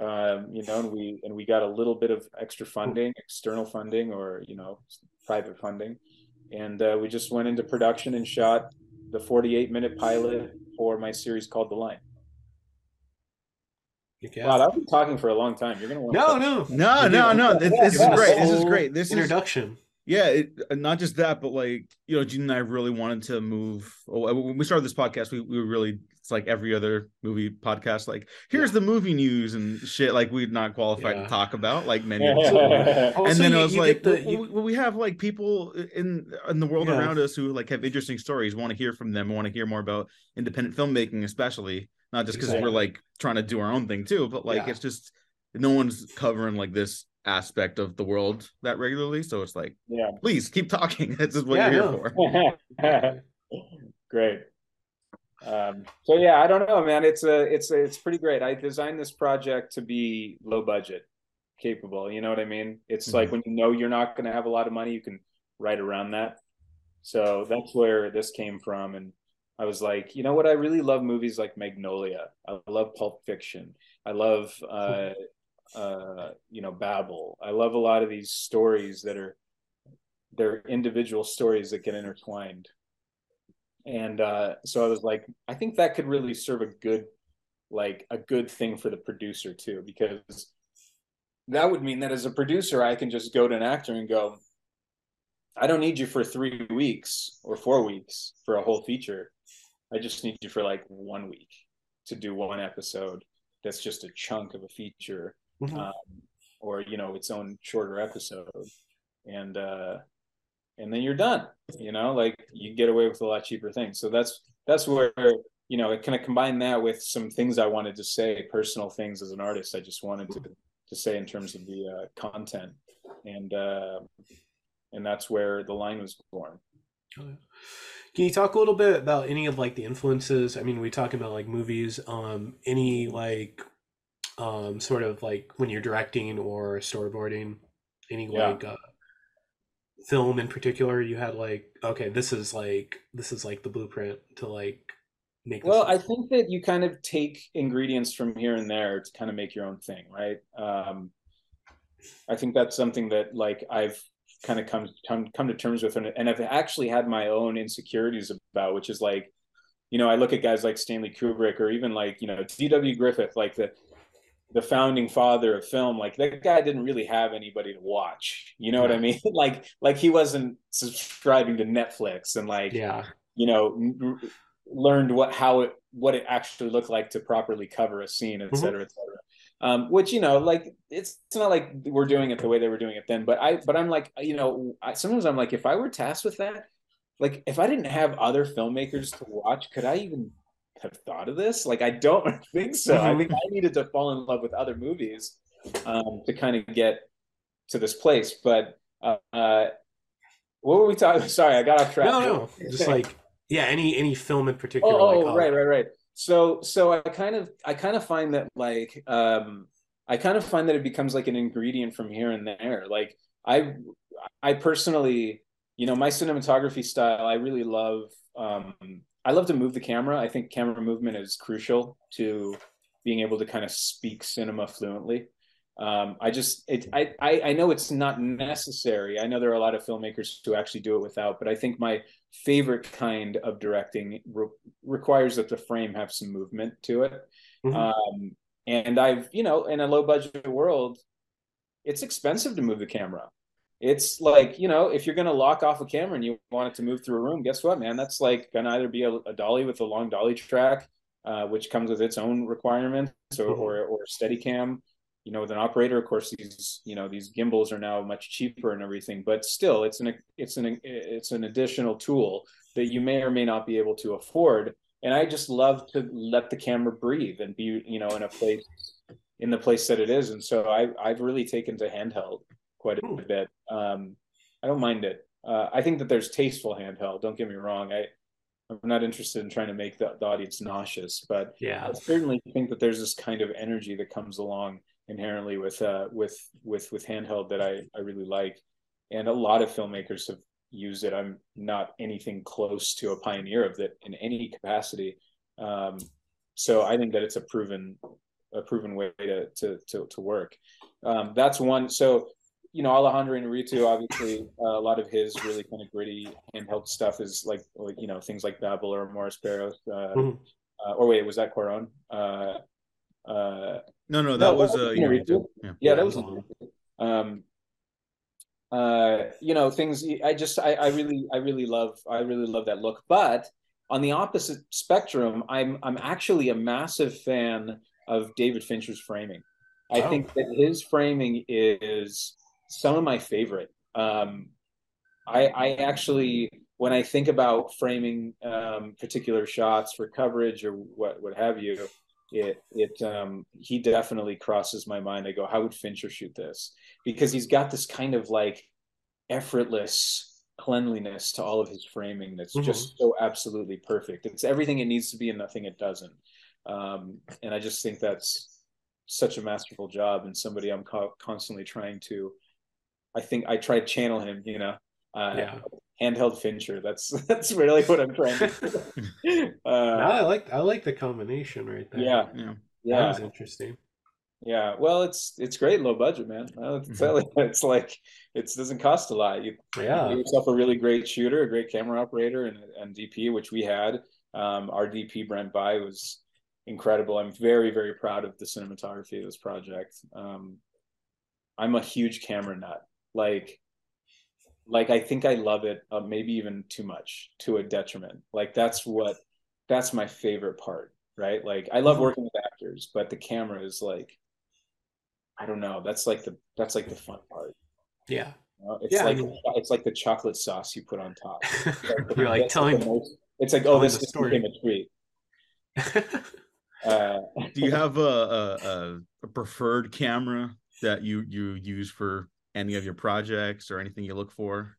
um, you know, and we, and we got a little bit of extra funding, external funding or, you know, private funding and uh, we just went into production and shot the 48 minute pilot for my series called The Line. Wow, I've been talking for a long time. You're gonna want no, no, no, no, no. This, this is great. This is great. This introduction. Is, yeah, it, not just that, but like you know, Gene and I really wanted to move. Oh, when we started this podcast, we we really it's like every other movie podcast. Like, here's yeah. the movie news and shit. Like, we'd not qualified yeah. to talk about like many. [LAUGHS] Oh, and then I was like, the, well, you... we have like people in in the world yeah. around us who like have interesting stories. Want to hear from them. Want to hear more about independent filmmaking, especially not just because exactly. we're like trying to do our own thing too, but like it's just no one's covering like this aspect of the world that regularly. So it's like, yeah, please keep talking. [LAUGHS] this is what you're here for. [LAUGHS] Great um, so yeah, I don't know, man. It's a it's a, it's pretty great. I designed this project to be low budget, capable. You know what I mean? It's mm-hmm. like when you know you're not going to have a lot of money, you can write around that. So that's where this came from, and I was like, you know what? I really love movies like Magnolia. I love Pulp Fiction. I love, uh, uh, you know, Babel. I love a lot of these stories that are they're individual stories that get intertwined and uh, so I was like, I think that could really serve a good, like a good thing for the producer too, because that would mean that as a producer, I can just go to an actor and go, I don't need you for three weeks or four weeks for a whole feature. I just need you for like one week to do one episode. That's just a chunk of a feature, mm-hmm. um, or you know, its own shorter episode, and uh, and then you're done you know like you get away with a lot cheaper things. So that's that's where you know it kind of combine that with some things i wanted to say personal things as an artist i just wanted to to say in terms of the uh, content. And uh and that's where the line was born. Can you talk a little bit about any of like the influences? I mean we talk about like movies um any like um sort of like when you're directing or storyboarding any yeah. like uh, film in particular you had like okay this is like this is like the blueprint to like make well i think that you kind of take ingredients from here and there to kind of make your own thing right? Um i think that's something that like i've kind of come come, come to terms with and, and i've actually had my own insecurities about which is like you know i look at guys like stanley kubrick or even like you know dw griffith like the the founding father of film like that guy didn't really have anybody to watch you know yeah. what i mean [LAUGHS] like like he wasn't subscribing to netflix and like yeah you know learned what how it what it actually looked like to properly cover a scene et mm-hmm. et cetera um, which you know like it's it's not like we're doing it the way they were doing it then but i but i'm like you know I, sometimes i'm like if i were tasked with that like if i didn't have other filmmakers to watch could i even have thought of this. Like, I don't [LAUGHS] think so. I think I needed to fall in love with other movies um, to kind of get to this place. But uh, uh, what were we talking? [LAUGHS] Sorry, I got off track. No, no, just [LAUGHS] like yeah, any any film in particular. Oh, like, oh right, right, right. So, so I kind of, I kind of find that like, um, I kind of find that it becomes like an ingredient from here and there. Like, I, I personally you know, my cinematography style, I really love. Um, I love to move the camera. I think camera movement is crucial to being able to kind of speak cinema fluently. Um, I just, it, I, I, I know it's not necessary. I know there are a lot of filmmakers who actually do it without, but I think my favorite kind of directing re- requires that the frame have some movement to it. Mhm. Um, and I've, you know, in a low budget world, it's expensive to move the camera. It's like, you know, if you're going to lock off a camera and you want it to move through a room, guess what, man? That's like going to either be a, a dolly with a long dolly track, uh, which comes with its own requirements, or, Mhm. or, or steady cam, you know, with an operator. Of course, these, you know, these gimbals are now much cheaper and everything, but still it's an, it's an, it's an additional tool that you may or may not be able to afford. And I just love to let the camera breathe and be, you know, in a place, in the place that it is. And so I, I've really taken to handheld quite a Hmm. bit. Um, I don't mind it. Uh, I think that there's tasteful handheld. Don't get me wrong. I, I'm not interested in trying to make the, the audience nauseous, but Yeah. I certainly think that there's this kind of energy that comes along inherently with uh, with with with handheld that I I really like, and a lot of filmmakers have used it. I'm not anything close to a pioneer of that in any capacity, um, so I think that it's a proven a proven way to to to, to work. Um, that's one. So you know Alejandro Inarritu, obviously uh, a lot of his really kind of gritty handheld stuff is like like you know things like Babel or Amores Perros. Uh, Mhm. uh, or wait, was that Cuarón? Uh, uh, No, no, that No, was that uh, was Inarritu. Inarritu. yeah. yeah, Yeah, that was that um, uh, you know things. I just I, I really I really love I really love that look. But on the opposite spectrum, I'm I'm actually a massive fan of David Fincher's framing. I Oh. think that his framing is some of my favorite. Um, I, I actually, when I think about framing um, particular shots for coverage or what what have you, it it um, he definitely crosses my mind. I go, how would Fincher shoot this? Because he's got this kind of like effortless cleanliness to all of his framing that's Mhm. just so absolutely perfect. It's everything it needs to be and nothing it doesn't. Um, and I just think that's such a masterful job and somebody I'm co- constantly trying to. I think I try to channel him, you know. Uh, Yeah. handheld Fincher. That's [LAUGHS] that's really what I'm trying to. do. [LAUGHS] No, uh, I like I like the combination right there. yeah, Yeah. That was interesting. yeah. Well, it's it's great, low budget, man. I'll tell [LAUGHS] it's like it doesn't cost a lot. You Yeah. get yourself a really great shooter, a great camera operator, and, and DP, which we had. Um, our DP Brent By was incredible. I'm very very proud of the cinematography of this project. Um, I'm a huge camera nut. Like like I think I love it, uh, maybe even too much, to a detriment. Like that's what that's my favorite part, right? Like I love Mhm. working with actors, but the camera is like, I don't know. That's like the that's like the fun part. Yeah. you know? It's Yeah, I like mean- it's like the chocolate sauce you put on top. [LAUGHS] You're like That's telling the most- it's like oh, this the just story. became a treat. [LAUGHS] Uh, Do you have a, a, [LAUGHS] a, a preferred camera that you you use for any of your projects or anything you look for?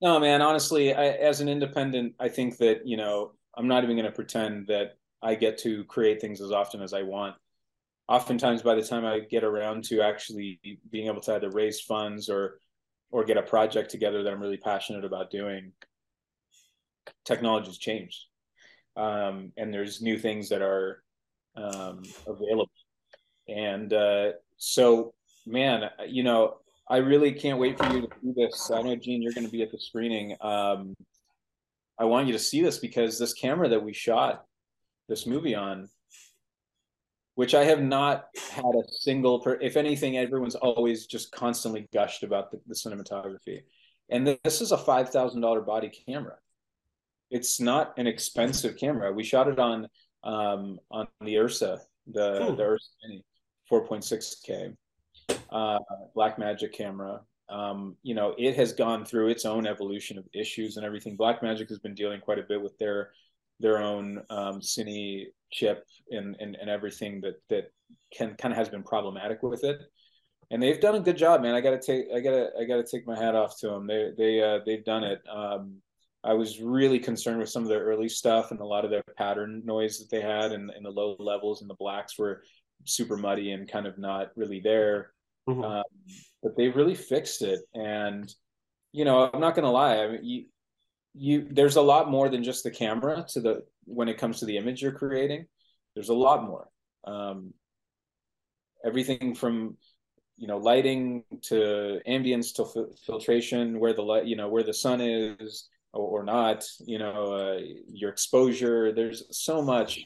No, man. Honestly, I, as an independent, I think that you know I'm not even going to pretend that I get to create things as often as I want. Oftentimes, by the time I get around to actually being able to either raise funds or or get a project together that I'm really passionate about doing, technology's changed, um, and there's new things that are um, available. And uh, so, man, you know, I really can't wait for you to see this. I know, Gene, you're going to be at the screening. Um, I want you to see this because this camera that we shot this movie on, which I have not had a single, per, if anything, everyone's always just constantly gushed about the, the cinematography. And this is a $5,000 body camera. It's not an expensive camera. We shot it on um, on the Ursa, the Hmm. the Ursa Mini, 4.6K uh, Blackmagic camera. Um, you know, it has gone through its own evolution of issues and everything. Blackmagic has been dealing quite a bit with their their own um, cine chip and, and and everything that that can kind of has been problematic with it. And they've done a good job, man. I gotta take I gotta I gotta take my hat off to them. They they uh, they've done it. Um, I was really concerned with some of their early stuff and a lot of their pattern noise that they had and, and the low levels and the blacks were super muddy and kind of not really there Mhm. um, but they really fixed it and you know, I'm not gonna lie. I mean, you, you, there's a lot more than just the camera to the when it comes to the image you're creating. There's a lot more. Um, everything from you know lighting to ambience to f- filtration, where the light, you know, where the sun is or, or not. You know, uh, your exposure. There's so much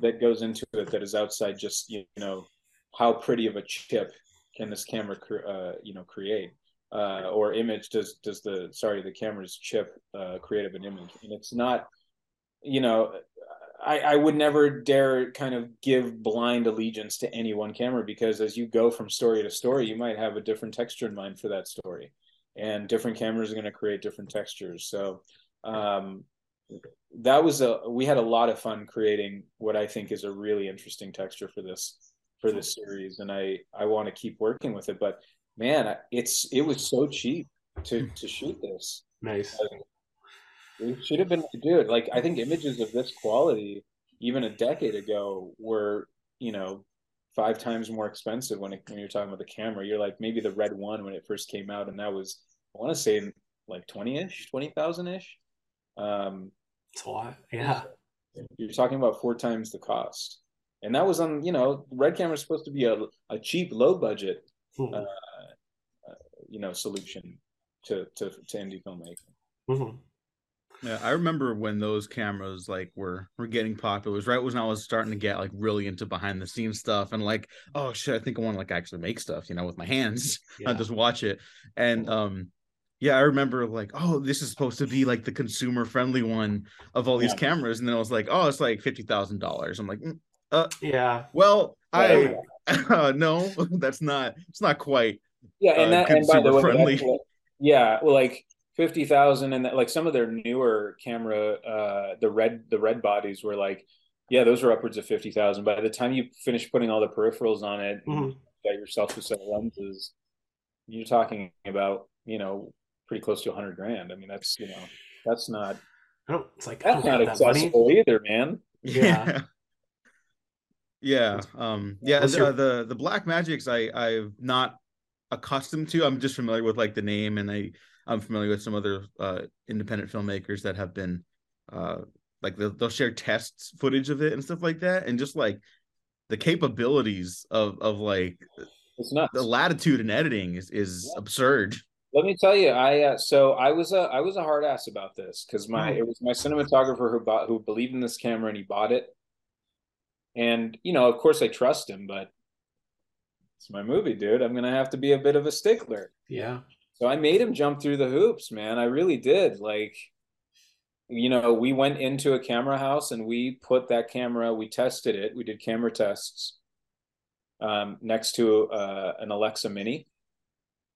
that goes into it that is outside just you know how pretty of a chip can this camera uh, you know create? Uh, or image does does the sorry the camera's chip uh, create of an image? And it's not you know I, I would never dare kind of give blind allegiance to any one camera because as you go from story to story you might have a different texture in mind for that story. And different cameras are going to create different textures. So um, that was a we had a lot of fun creating what I think is a really interesting texture for this for this series, and I I want to keep working with it. But man, it's it was so cheap to to shoot this. Nice. it should have been, dude. Like I think images of this quality, even a decade ago, were you know five times more expensive when it, when you're talking about the camera. You're like maybe the Red One when it first came out, and that was I want to say like twenty ish, twenty thousand ish. Um, it's a lot. Yeah. You're talking about four times the cost. And that was on, you know, Red Camera is supposed to be a, a cheap, low budget, mm-hmm. uh, uh, you know, solution to, to, to indie filmmaking. Mm-hmm. Yeah, I remember when those cameras like were were getting popular. It was right when I was starting to get like really into behind the scenes stuff and like, oh shit, I think I want to like actually make stuff, you know, with my hands, [LAUGHS] yeah. not just watch it. And um, yeah, I remember like, oh, this is supposed to be like the consumer friendly one of all these yeah. cameras, and then I was like, oh, it's like fifty thousand dollars. I'm like, mm, uh, yeah. Well, I uh, [LAUGHS] no, [LAUGHS] that's not. It's not quite. Yeah, and uh, that and by the way, friendly. yeah, well, like fifty thousand, and that, like some of their newer camera, uh, the red the red bodies were like, yeah, those were upwards of fifty thousand. By the time you finish putting all the peripherals on it, mm-hmm. got yourself a set of lenses, you're talking about you know pretty close to a hundred grand. I mean, that's you know, that's not. I don't. It's like that's not accessible either, man. Yeah. [LAUGHS] yeah. Um. Yeah. The, your... the the Blackmagics, I I'm not accustomed to. I'm just familiar with like the name, and I I'm familiar with some other uh, independent filmmakers that have been, uh, like they'll, they'll share tests footage of it and stuff like that, and just like the capabilities of of like it's not the latitude in editing is is yeah. absurd. Let me tell you, I uh, so I was a I was a hard ass about this because my it was my cinematographer who bought who believed in this camera and he bought it, and you know of course I trust him, but it's my movie, dude. I'm gonna have to be a bit of a stickler. Yeah. So I made him jump through the hoops, man. I really did. Like, you know, we went into a camera house and we put that camera. We tested it. We did camera tests um, next to uh, an Alexa Mini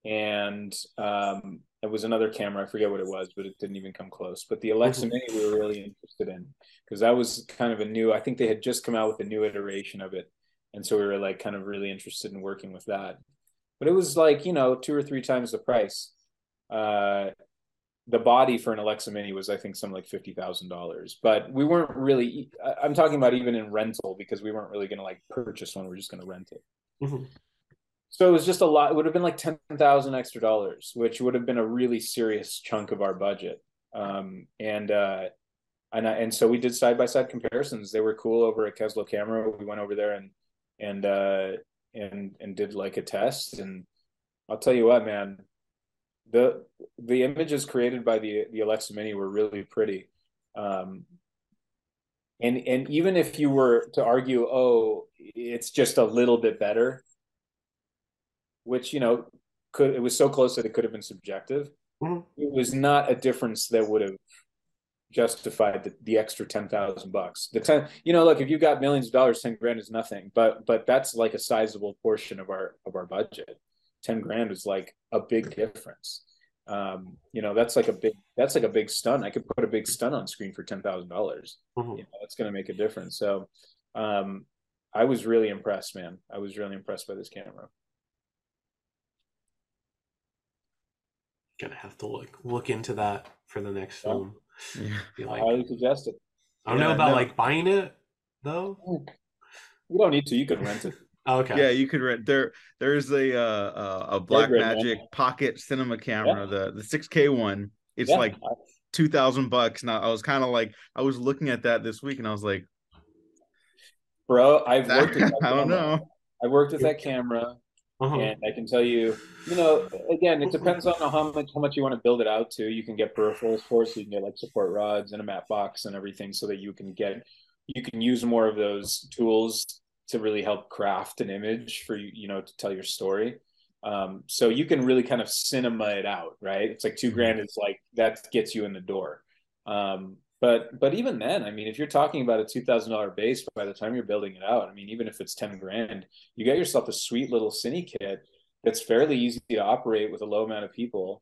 and um, it was another camera. I forget what it was, but it didn't even come close. But the Alexa mm-hmm. Mini we were really interested in because that was kind of a new. I think they had just come out with a new iteration of it, and so we were like kind of really interested in working with that. But it was like you know two or three times the price. Uh, the body for an Alexa Mini was I think something like fifty thousand dollars, but we weren't really. I'm talking about even in rental because we weren't really going to like purchase one. We are just going to rent it. Mm-hmm. So it was just a lot. It would have been like ten thousand extra dollars, which would have been a really serious chunk of our budget. Um, and uh, and I, and so we did side by side comparisons. They were cool over at Keslow Camera. We went over there and and uh, and and did like a test. And I'll tell you what, man, the the images created by the the Alexa Mini were really pretty. Um, and and even if you were to argue, oh, it's just a little bit better, which you know could it was so close that it could have been subjective. Mm-hmm. It was not a difference that would have justified the, the extra ten thousand bucks. The ten, you know, look, if you've got millions of dollars, ten grand is nothing, but but that's like a sizable portion of our of our budget. Ten grand is like a big difference. Um, you know, that's like a big that's like a big stun. I could put a big stun on screen for ten thousand dollars. Mm-hmm. You know, that's going to make a difference. So, um, I was really impressed, man. I was really impressed by this camera. Gonna have to look look into that for the next film. Yeah. Like, I highly suggest it. I don't yeah, know about no. like buying it though. You don't need to. You can rent it. [LAUGHS] Oh, okay. Yeah, you could rent there. There's a uh, a Black great, man. Magic Pocket Cinema camera, the the 6K one. It's Yeah. like two thousand bucks. Now I was kind of like I was looking at that this week, and I was like, bro. I've worked. With [LAUGHS] that I don't know. I worked with that camera, Uh-huh. and I can tell you, you know, again, it depends on how much how much you want to build it out to. You can get peripherals for, it, so you can get like support rods and a mat box and everything, so that you can get you can use more of those tools to really help craft an image for you, you know, to tell your story. Um, so you can really kind of cinema it out, right? It's like 2 Mhm. grand is like that gets you in the door. Um, but but even then, I mean, if you're talking about a two thousand dollar base by the time you're building it out, I mean, even if it's ten grand, you get yourself a sweet little cine kit that's fairly easy to operate with a low amount of people,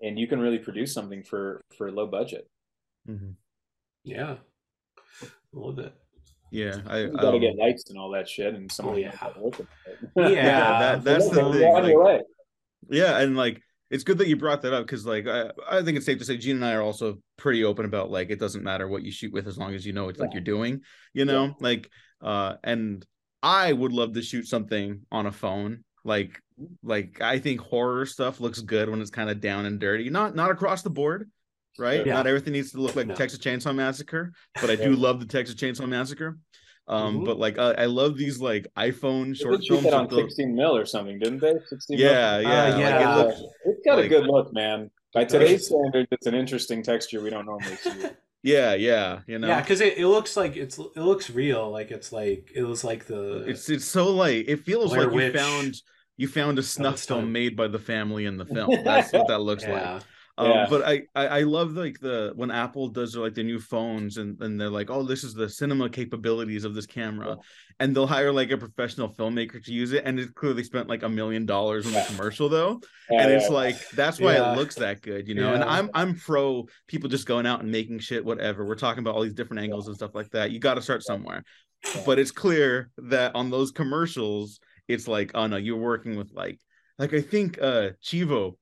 and you can really produce something for for a low budget. Mhm. Yeah. A little bit. Yeah, I You got to um, get lights and all that shit, and someone Oh, yeah. how to work it. Yeah, that- that's the thing, on your way. Yeah, and like it's good that you brought that up because like I, I think it's safe to say Gene and I are also pretty open about like it doesn't matter what you shoot with as long as you know it's like you're doing, you know, like uh and I would love to shoot something on a phone. Like like I think horror stuff looks good when it's kind of down and dirty. Not not across the board, right? Yeah. Not everything needs to look like No. Texas Chainsaw Massacre, but I do Yeah. love the Texas Chainsaw Massacre. Um, Mhm. but like uh, I love these like iPhone short did films. on the- 16 mil or something, didn't they? 16 yeah, mil? yeah, Uh, like yeah. it looks it's got like- a good look, man. By today's standards, it's an interesting texture we don't normally see. [LAUGHS] Yeah, yeah, you know. Yeah, because it, it looks like it's it looks real. Like it's like it was like the it's it's so like it feels Blair like you found you found a snuff its film made by the family in the [LAUGHS] film. That's what that looks like. Yeah. Um, but I, I I love like the when Apple does like the new phones and and they're like, oh, this is the cinema capabilities of this camera, and they'll hire like a professional filmmaker to use it, and it clearly spent like a million dollars on the commercial though, Yeah, and yeah, it's like that's why Yeah. it looks that good, you know. And I'm I'm pro people just going out and making shit, whatever. We're talking about all these different angles and stuff like that. You got to start somewhere, Yeah. but it's clear that on those commercials, it's like, oh no, you're working with like like I think uh Chivo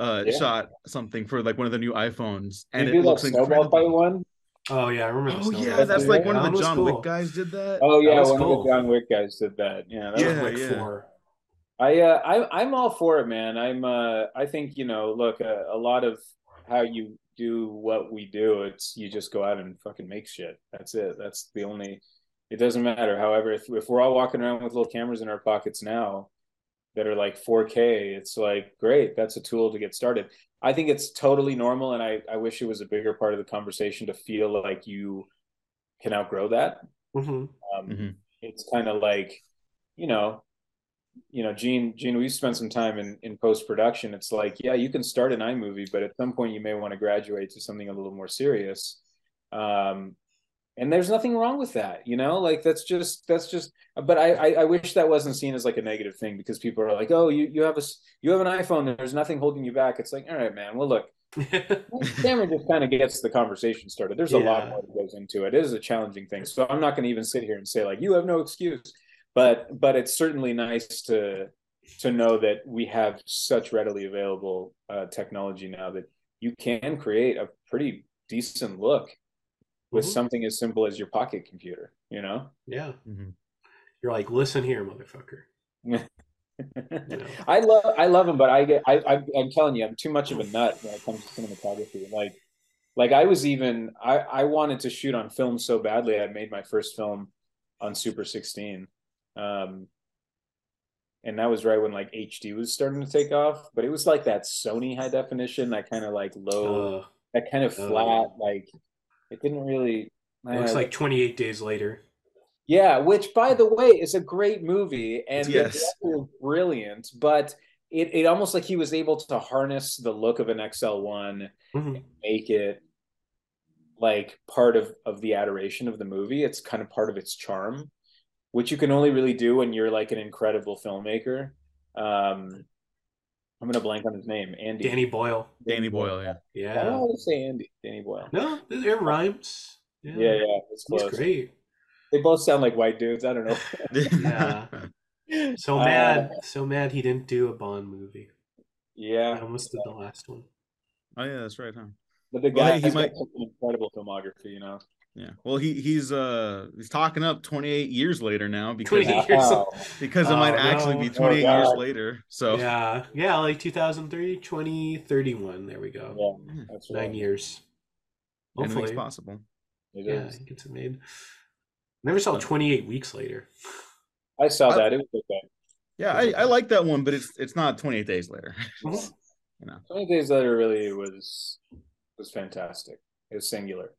uh Yeah. shot something for like one of the new iPhones and you it do that looks snowball incredible. fight one? Oh yeah, I remember. Oh Snowball yeah, that's Fight. like one That of the John cool. Wick guys did that. Oh yeah, was one cool. of the John Wick guys did that. Yeah, that Yeah, was Yeah, like yeah. four. I uh, I I'm all for it, man. I'm uh I think you know, look, uh, a lot of how you do what we do, it's you just go out and fucking make shit. That's it. That's the only. It doesn't matter. However, if if we're all walking around with little cameras in our pockets now, that are like 4K, it's like great. That's a tool to get started. I think it's totally normal, and I I wish it was a bigger part of the conversation to feel like you can outgrow that. hmm Um, Mhm. It's kind of like, you know, you know, Gene, Gene, we spent some time in, in post production. It's like, yeah, you can start an iMovie, but at some point you may want to graduate to something a little more serious. Um, and there's nothing wrong with that, you know, like that's just that's just. But I, I I wish that wasn't seen as like a negative thing because people are like, oh, you you have a you have an iPhone. There's nothing holding you back. It's like, all right, man. Well, look, [LAUGHS] camera just kind of gets the conversation started. There's a lot more that goes into it. It is a challenging thing. So I'm not going to even sit here and say like you have no excuse. But but it's certainly nice to to know that we have such readily available uh, technology now that you can create a pretty decent look with Mhm. something as simple as your pocket computer. You know. yeah, Mhm. you're like, listen here, motherfucker. [LAUGHS] I love I love them, but I get I, I I'm telling you, I'm too much of a nut when it comes to cinematography. Like like I was even I I wanted to shoot on film so badly. I made my first film on Super 16, um, and that was right when like HD was starting to take off. But it was like that Sony high definition, that kind of like low, Uh, that kind of uh, flat. Like it didn't really. It looks uh, like 28 days later. yeah, which by the way is a great movie and Yes. brilliant, but it, it almost like he was able to harness the look of an XL1, Mhm. make it like part of of the adoration of the movie. It's kind of part of its charm, which you can only really do when you're like an incredible filmmaker. Um I'm gonna blank on his name. Andy. Danny Boyle. Danny Boyle, yeah. Yeah. I don't Yeah. want to say Andy. Danny Boyle. No, it rhymes. Yeah, Yeah, yeah, it's He's close. great. They both sound like white dudes. I don't know. [LAUGHS] Yeah. So [LAUGHS] Uh, mad, so mad he didn't do a Bond movie. He Yeah, almost did the last one. oh yeah, that's right, huh? but the guy hey, he has might- got an incredible filmography. You know. Yeah. Well, he he's uh he's talking up 28 years later now because 28 years. Wow. [LAUGHS] because it Oh, might actually no. be Oh, 28 years later. So Yeah, yeah, like 2003, 2031. There we go. Yeah, that's Nine right. years. anything's Hopefully, possible. It yeah, is. it gets it made. Never saw 28 weeks later. I saw I- that. It was okay. Yeah, I, I like that one, but it's it's not 28 days later. [LAUGHS] you know. Twenty Days Later really was was fantastic. It was singular.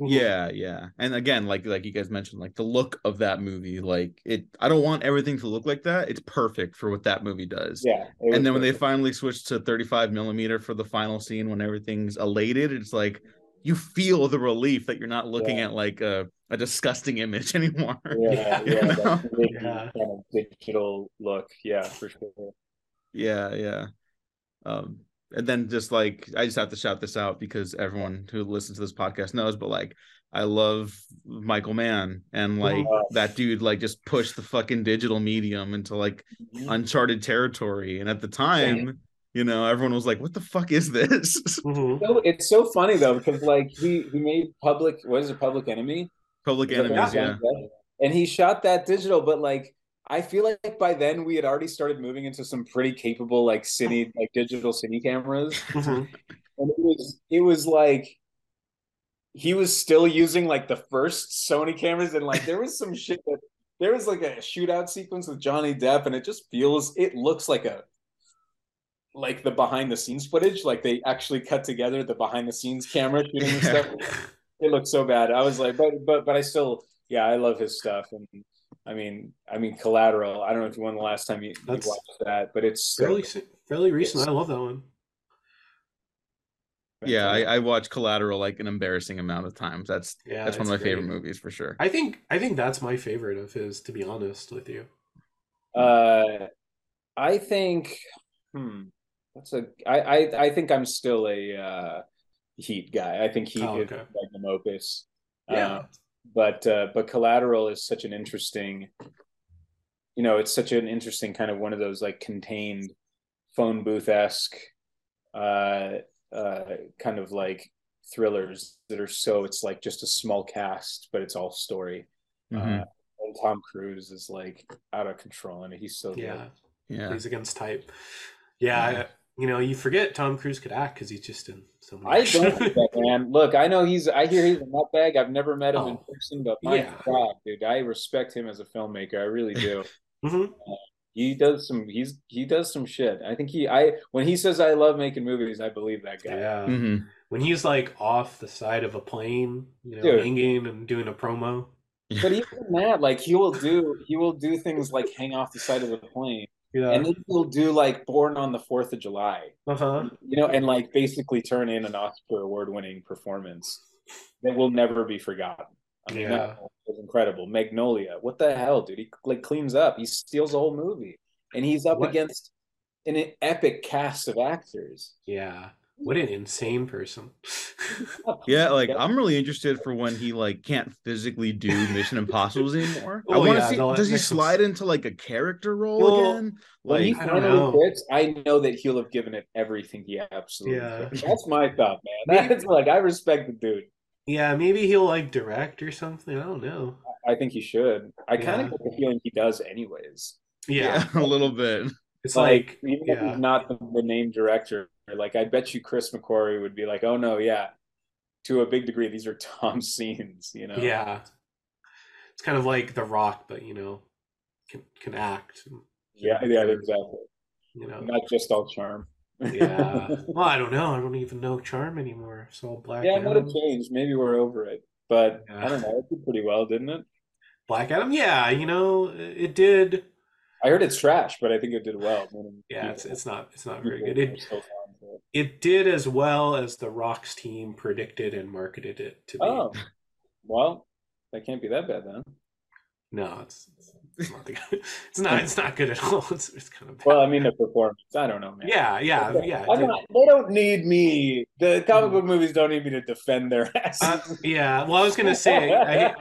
Yeah, yeah. And again, like like you guys mentioned, like the look of that movie, like it I don't want everything to look like that. It's perfect for what that movie does. Yeah. And then when they finally switched to 35 millimeter for the final scene when everything's elated, it's like you feel the relief that you're not looking Yeah. at like a, a disgusting image [LAUGHS] anymore. yeah, Yeah. yeah, that [LAUGHS] Yeah. kind of digital look. Yeah, for sure. Yeah, yeah. Um, and then just like I just have to shout this out because everyone who listens to this podcast knows, but like I love Michael Mann and like that dude like just pushed the fucking digital medium into like uncharted territory. And at the time, you know, everyone was like, What the fuck is this? [LAUGHS] Mhm. So it's so funny though because like he he made public what is it Public Enemy Public Is that the enemies, yeah. and he shot that digital but like I feel like by then we had already started moving into some pretty capable like cine [LAUGHS] like digital cine cameras. Mhm. and it was it was like he was still using like the first Sony cameras and like there was some [LAUGHS] shit that there was like a shootout sequence with Johnny Depp and it just feels it looks like a like the behind the scenes footage like they actually cut together the behind the scenes camera shooting and stuff. [LAUGHS] It looked so bad. I was like but but but I still yeah I love his stuff and I mean I mean Collateral I don't know if you won the last time you, you watched that but it's fairly se- fairly recent. I love that one. Yeah, I, I watched Collateral like an embarrassing amount of times. That's Yeah, that's one of it's my favorite movies for sure. I think I think that's my favorite of his. To be honest with you. Uh, I think, hmm, that's a. I, I I think I'm still a uh, Heat guy. I think Heat Oh, is okay. magnum opus. Yeah. Uh, but uh, but Collateral is such an interesting. You know, it's such an interesting kind of one of those like contained phone booth esque, uh, uh, kind of like thrillers that are so it's like just a small cast, but it's all story. Mhm. Uh, and Tom Cruise is like out of control, and he's so Yeah. yeah. Plays against type. Yeah. Yeah. I- you know, you forget Tom Cruise could act because he's just in so many. I don't think that man. Look, I know he's. I hear he's a nutbag. I've never met him in Oh. person, but my Yeah. God, dude, I respect him as a filmmaker. I really do. [LAUGHS] Mhm. he does some. He's he does some shit. I think he. I when he says I love making movies, I believe that guy. Yeah. Mhm. When he's like off the side of a plane, you know, Dude. hanging and doing a promo. But even that, like he will do. He will do things like hang off the side of a plane, Yeah. and then he'll do like Born on the Fourth of July. Uh huh. You know, and like basically turn in an Oscar award-winning performance that will never be forgotten. I mean, Yeah. was incredible. Magnolia, what the hell, dude? He like cleans up. He steals the whole movie, and he's up What- against an epic cast of actors. Yeah. What an insane person. [LAUGHS] Yeah, like I'm really interested for when he like can't physically do Mission Impossibles anymore. I Oh, want to yeah, see the- does he next slide into like a character role Well, again? When he Like I don't finally know. quits, I know that he'll have given it everything he absolutely. Yeah. could. That's my thought, man. That's like I respect the dude. yeah, maybe he'll like direct or something. I don't know. I think he should. I kind of get the feeling he does, anyways. Yeah. yeah, [LAUGHS] a little bit. It's like, even if he's not the, the name director, like I bet you Chris McQuarrie would be like, "Oh no, yeah." To a big degree, these are Tom [LAUGHS] scenes, you know. yeah. It's kind of like The Rock, but you know, can can act. yeah, yeah, exactly. You know. Not just all charm. Yeah. [LAUGHS] Well, I don't know. I don't even know Charm anymore. It's all Black yeah, it might have Adam. changed. Maybe we're over it, but Yeah. I don't know. It did pretty well, didn't it? Black Adam. Yeah, you know, it did. I heard it's trash, but I think it did well. Yeah, it's it's not it's not very good. It still fans of it. it did as well as the Rock's team predicted and marketed it to be. Oh, well, that can't be that bad then. No, it's it's, it's not the good. It's not it's not good at all. [LAUGHS] It's, it's kind of bad. Well, I mean the performance. I don't know, man. yeah, yeah, yeah. I'm not, they don't need me. The comic book movies don't need me to defend their ass. Uh, yeah, well, I was gonna say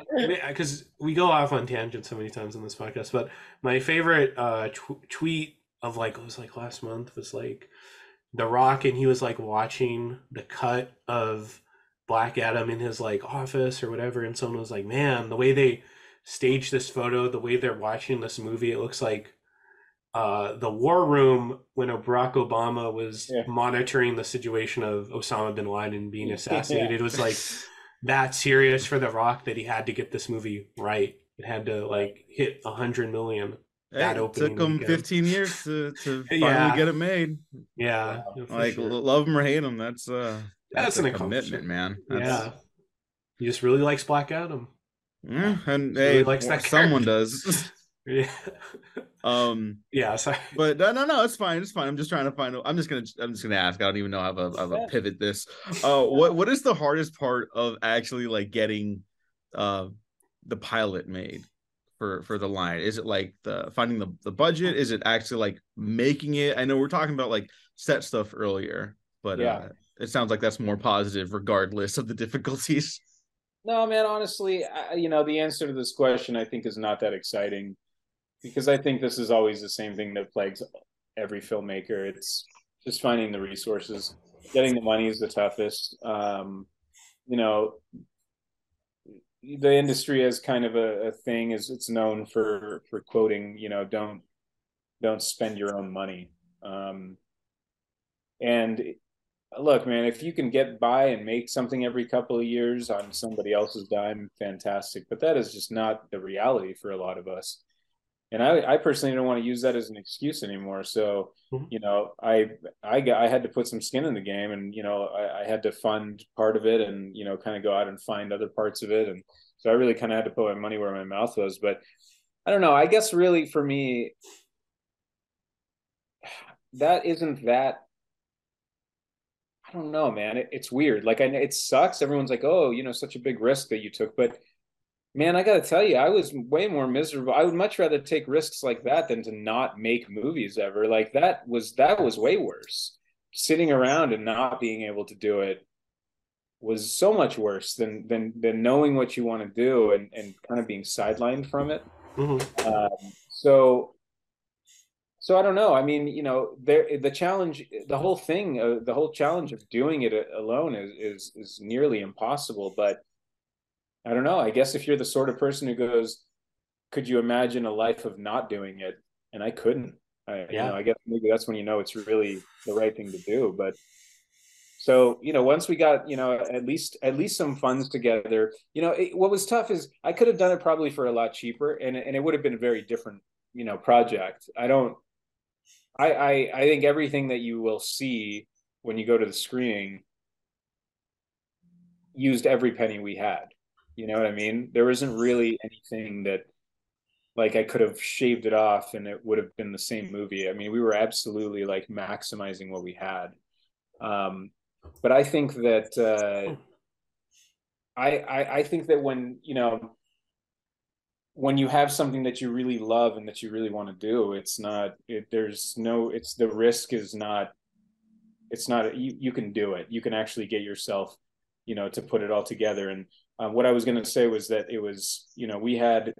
because [LAUGHS] we go off on tangents so many times on this podcast, but my favorite uh, tw- tweet of like it was like last month was like The Rock, and he was like watching the cut of Black Adam in his like office or whatever, and someone was like, "Man, the way they staged this photo, the way they're watching this movie, it looks like uh, the war room when Barack Obama was Yeah. monitoring the situation of Osama bin Laden being Yeah. [LAUGHS] assassinated. It was like that serious for The Rock that he had to get this movie right. It had to like hit a hundred million. Hey, it took them weekend. 15 years to, to [LAUGHS] finally Yeah. get it made. Yeah, Like sure. love them or hate them, that's uh That's a an commitment, man. That's, yeah. He just really likes Black Adam. Yeah, and Really hey, likes that someone character. does. [LAUGHS] [LAUGHS] Yeah, um, yeah. Sorry. but no, no, no, it's fine. It's fine. I'm just trying to find. I'm just gonna. I'm just gonna ask. I don't even know how to, how to pivot this. Uh, what what is the hardest part of actually like getting, uh, the pilot made for for the line? Is it like the finding the the budget? Is it actually like making it? I know we're talking about like set stuff earlier, but Yeah. uh, it sounds like that's more positive regardless of the [LAUGHS] difficulties. No, man, honestly, I, you know, the answer to this question I think is not that exciting because I think this is always the same thing that plagues every filmmaker. It's just finding the resources. Getting the money is the toughest. Um, you know, the industry has kind of a, a thing is it's known for for quoting, you know, don't don't spend your own money. Um, and look, man, if you can get by and make something every couple of years on somebody else's dime, fantastic. But that is just not the reality for a lot of us. And I, I personally don't want to use that as an excuse anymore. So, Mhm. you know, I, I got, I had to put some skin in the game, and you know, I, I had to fund part of it, and you know, kind of go out and find other parts of it, and so I really kind of had to put my money where my mouth was. But I don't know. I guess really for me, that isn't that I don't know, man. It, it's weird. Like I, it sucks. Everyone's like, "Oh, you know, such a big risk that you took," but man, I got to tell you, I was way more miserable. I would much rather take risks like that than to not make movies ever. Like that was that was way worse. Sitting around and not being able to do it was so much worse than than than knowing what you want to do and and kind of being sidelined from it. Mhm. Um, so so I don't know. I mean, you know, there the challenge, the whole thing, uh, the whole challenge of doing it alone is is is nearly impossible. But I don't know. I guess if you're the sort of person who goes, could you imagine a life of not doing it? And I couldn't. I, you Yeah. know, I guess maybe that's when you know it's really the right thing to do. But so you know, once we got you know at least at least some funds together, you know, it, what was tough is I could have done it probably for a lot cheaper, and and it would have been a very different you know project. I don't. I I I think everything that you will see when you go to the screening used every penny we had. You know what I mean? There isn't really anything that like I could have shaved it off and it would have been the same movie. I mean, we were absolutely like maximizing what we had. Um, but I think that uh, I, I I think that when you know when you have something that you really love and that you really want to do, it's not it, there's no it's the risk is not it's not you you can do it. You can actually get yourself you know to put it all together and uh, what I was going to say was that it was, you know, we had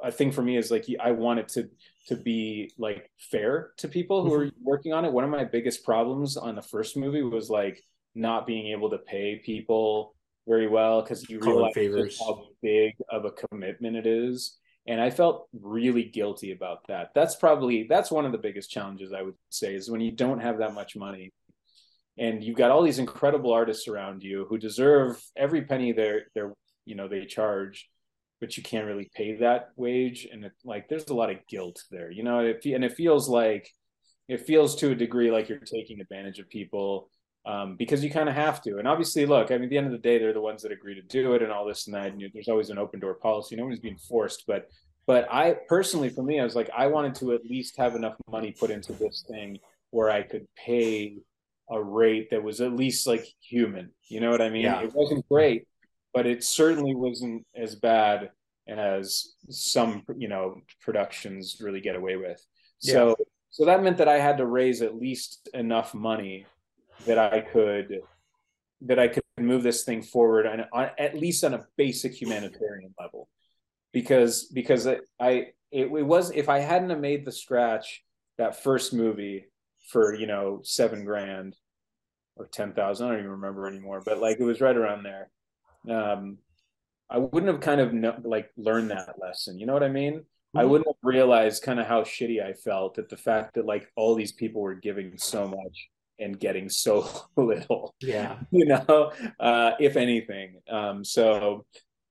a thing for me is like I wanted to to be like fair to people who are working on it. One of my biggest problems on the first movie was like not being able to pay people very well because you Calling realize how big of a commitment it is. And I felt really guilty about that. That's probably that's one of the biggest challenges I would say is when you don't have that much money and you've got all these incredible artists around you who deserve every penny they're they're you know they charge but you can't really pay that wage. And it like there's a lot of guilt there you know it, and it feels like it feels to a degree like you're taking advantage of people um, because you kind of have to. And obviously look i mean at the end of the day they're the ones that agree to do it and all this and that. And there's always an open door policy. No one's being forced. But but i personally for me i was like i wanted to at least have enough money put into this thing where i could pay a rate that was at least like human. You know what I mean? Yeah. It wasn't great, but it certainly wasn't as bad as some, you know, productions really get away with. So so that meant that I had to raise at least enough money that I could that I could move this thing forward on, on at least on a basic humanitarian level. Because because I, I it, it was if I hadn't have made the scratch that first movie for you know seven grand or ten thousand. I don't even remember anymore, but like it was right around there. Um, I wouldn't have kind of know, like learned that lesson. You know what I mean? I Mhm. wouldn't have realized kind of how shitty I felt at the fact that like all these people were giving so much and getting so [LAUGHS] little. Yeah. You know, uh, if anything. Um, so,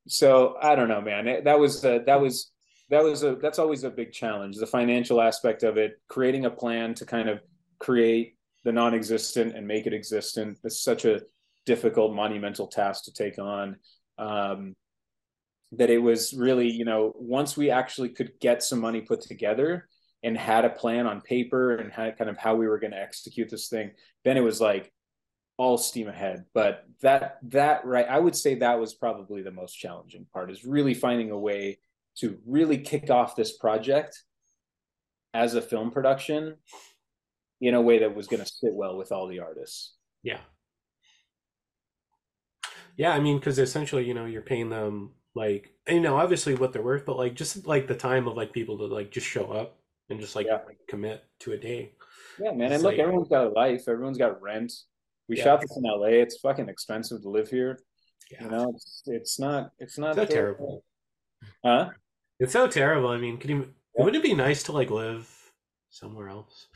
so I don't know, man. It- That was uh, that was that was a that's always a big challenge. The financial aspect of it, creating a plan to kind of create the non-existent and make it existent. It's such a difficult, monumental task to take on. Um, that it was really, you know, once we actually could get some money put together and had a plan on paper and had kind of how we were going to execute this thing, then it was like all steam ahead. But that that right, I would say that was probably the most challenging part is really finding a way to really kick off this project as a film production in a way that was going to sit well with all the artists. Yeah. Yeah, I mean, because essentially, you know, you're paying them like, you know, obviously what they're worth, but like just like the time of like people to like just show up and just like Yeah. commit to a day. Yeah, man. It's And look, like- everyone's got a life. Everyone's got rent. We Yeah. shot this in LA. It's fucking expensive to live here. Yeah. You know, it's it's not it's not so uh, terrible. Huh? It's so terrible. I mean, could you? Wouldn't it be nice to like live somewhere else?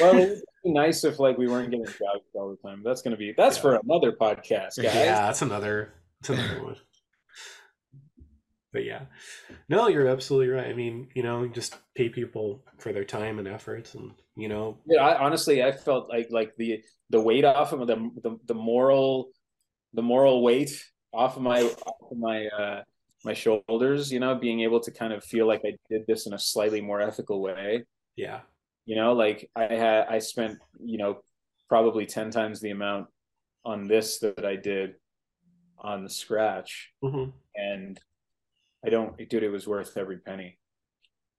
Well, it [LAUGHS] would be nice if like we weren't getting drugged all the time. That's gonna be that's Yeah. for another podcast, guys. Yeah, that's another. That's another one. But yeah, no, you're absolutely right. I mean, you know, just pay people for their time and efforts, and you know, Yeah, I, honestly, I felt like like the the weight off of the the, the moral the moral weight off of my off of my uh my shoulders. You know, being able to kind of feel like I did this in a slightly more ethical way. Yeah, You know, like I had I spent you know probably ten times the amount on this that I did on the scratch, hmm and I don't, dude, it was worth every penny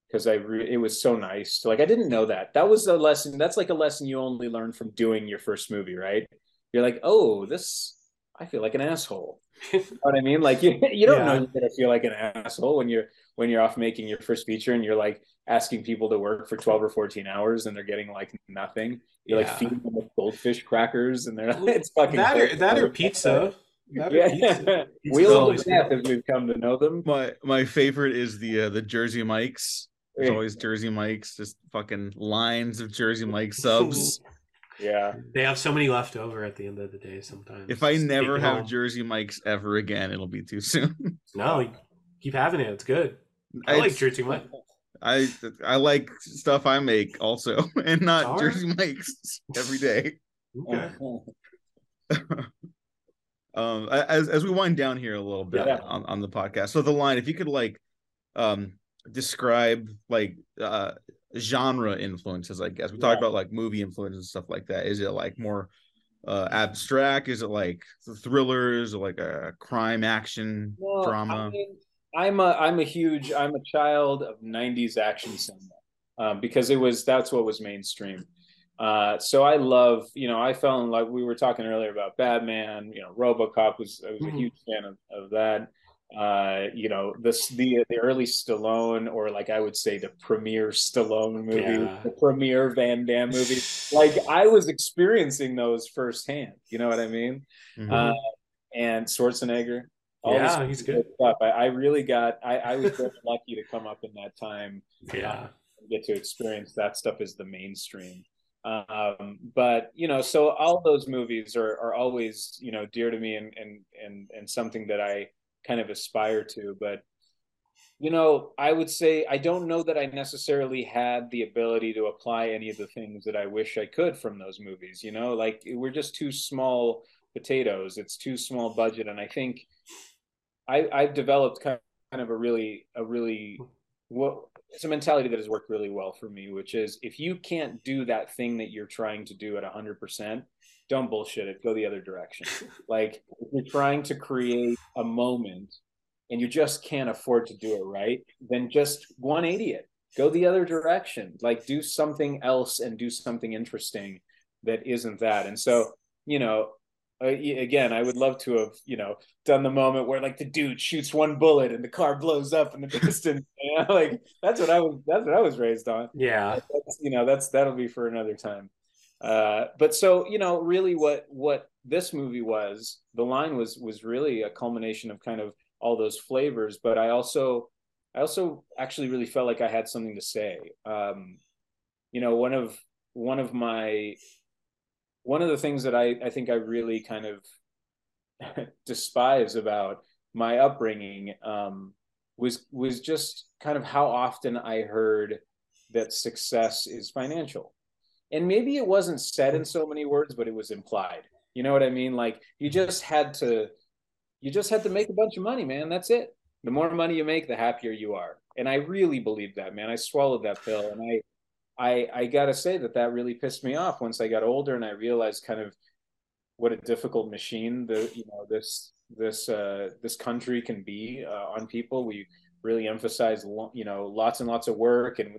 because I re- it was so nice. Like I didn't know that. That was a lesson. That's like a lesson you only learn from doing your first movie, right? You're like, oh, this. I feel like an asshole. [LAUGHS] You know what I mean? Like you, [LAUGHS] you don't know Yeah. you're gonna feel like an asshole when you're when you're off making your first feature and you're like asking people to work for 12 or 14 hours and they're getting like nothing. You're like feeding them with goldfish crackers and they're like, [LAUGHS] it's fucking that or that or pizza. [LAUGHS] That or Yeah. pizza. Pizza's Wheel of always death as we've come to know them. My my favorite is the uh, the Jersey Mikes. There's always Jersey Mikes, just fucking lines of Jersey Mike subs. [LAUGHS] Yeah. They have so many left over at the end of the day. Sometimes. If I Just never have home. Jersey Mikes ever again, it'll be too soon. no, keep having it. It's good. I like Jersey Mike. I I like stuff I make also, [LAUGHS] and not All right. Jersey Mikes every day. Okay. [LAUGHS] um as as we wind down here a little bit Yeah. on, on the podcast so the line if you could like um describe like uh genre influences i guess we talked about like movie influences and stuff like that is it like more uh abstract is it like thrillers or like a crime action Well, drama I mean, I'm a I'm a huge I'm a child of '90s action cinema um, because it was that's what was mainstream. Uh, so I love you know I fell in love. We were talking earlier about Batman. You know, RoboCop was I was Mhm. a huge fan of, of that. Uh, you know, this the the early Stallone or like I would say the premier Stallone movie, Yeah. the premier Van Damme movie. Like I was experiencing those firsthand. You know what I mean? Mhm. uh, and Schwarzenegger. All Yeah, he's good. Stuff. I, I really got. I, I was very [LAUGHS] lucky to come up in that time Yeah. and get to experience that stuff as the mainstream. Um, but you know, so all those movies are are always you know dear to me and and and and something that I kind of aspire to. But you know, I would say I don't know that I necessarily had the ability to apply any of the things that I wish I could from those movies. You know, like we're just too small potatoes. It's too small budget, and I think I, I've developed kind of a really a really well it's a mentality that has worked really well for me, which is if you can't do that thing that you're trying to do at 100%, don't bullshit it. Go the other direction. [LAUGHS] like if you're trying to create a moment and you just can't afford to do it right, then just 180 it. Go the other direction. Like do something else and do something interesting that isn't that. And so, you know, uh, again, I would love to have, you know, done the moment where like the dude shoots one bullet and the car blows up in the [LAUGHS] distance. You know, like that's what I was. That's what I was raised on. Yeah. That's, you know, that's that'll be for another time. uh, but so you know, really, what what this movie was, the line was was really a culmination of kind of all those flavors. But I also, I also actually really felt like I had something to say. Um, you know, one of one of my one of the things that I I think I really kind of [LAUGHS] despise about my upbringing um, was was just kind of how often I heard that success is financial. And maybe it wasn't said in so many words but it was implied. You know what i mean? Like you just had to you just had to make a bunch of money man. That's it. The more money you make the happier you are. And i really believed that man. I swallowed that pill and i i i gotta say that that really pissed me off once i got older and i realized kind of what a difficult machine the you know this this uh this country can be uh, on people. We really emphasize you know lots and lots of work and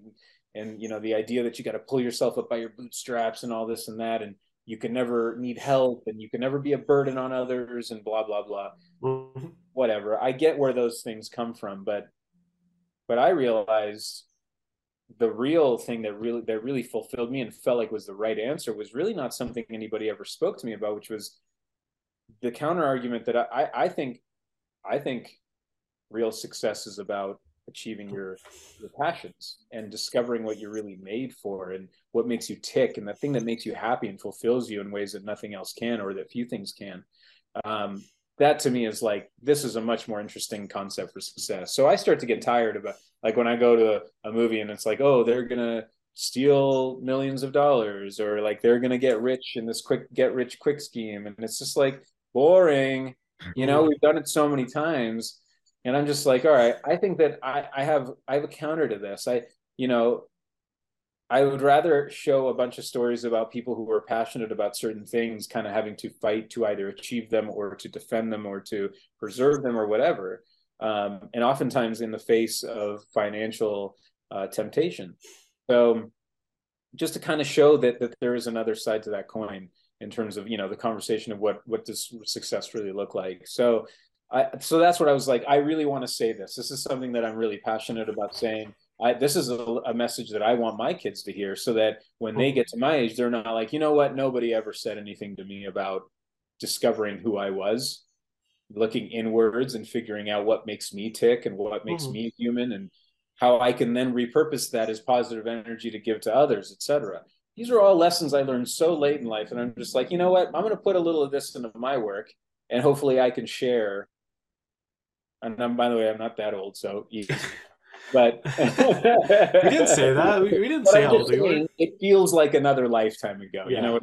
and you know the idea that you got to pull yourself up by your bootstraps and all this and that and you can never need help and you can never be a burden on others and blah blah blah. Mm-hmm. whatever. I get where those things come from but but i realized the real thing that really that really fulfilled me and felt like was the right answer was really not something anybody ever spoke to me about which was the counter argument that i i think i think real success is about achieving your your passions and discovering what you're really made for and what makes you tick and the thing that makes you happy and fulfills you in ways that nothing else can or that few things can. Um, that to me is like this is a much more interesting concept for success. So i start to get tired it. Like when i go to a, a movie and it's like oh they're gonna steal millions of dollars or like they're gonna get rich in this quick get rich quick scheme. And it's just like boring. You know we've done it so many times. And i'm just like all right i think that i i have i have a counter to this. I you know i would rather show a bunch of stories about people who are passionate about certain things kind of having to fight to either achieve them or to defend them or to preserve them or whatever um, and oftentimes in the face of financial uh, temptation so just to kind of show that that there is another side to that coin in terms of you know the conversation of what what does success really look like so I, so that's what I was like. I really want to say this. This is something that I'm really passionate about saying. I, this is a, a, message that I want my kids to hear, so that when they get to my age, they're not like, you know what? Nobody ever said anything to me about discovering who I was, looking inwards and figuring out what makes me tick and what makes mm-hmm. me human, and how I can then repurpose that as positive energy to give to others, etc. These are all lessons I learned so late in life, and I'm just like, you know what? I'm going to put a little of this into my work, and hopefully, I can share and I'm, by the way, I'm not that old, so [LAUGHS] but [LAUGHS] we didn't say that. We, we didn't say how old you were. It feels like another lifetime ago. Yeah. You know what?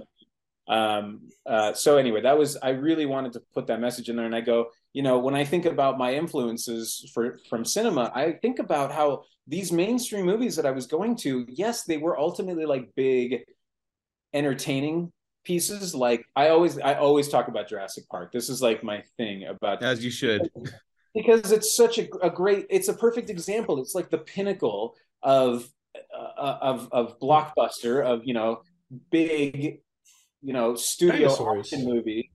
Um, uh, so anyway, that was I really wanted to put that message in there, and I go, you know, when I think about my influences for from cinema, I think about how these mainstream movies that I was going to, yes, they were ultimately like big, entertaining pieces. Like I always, I always talk about Jurassic Park. This is like my thing about as you should [LAUGHS] because it's such a, a great it's a perfect example. It's like the pinnacle of uh, of of blockbuster of you know big you know studio action movie.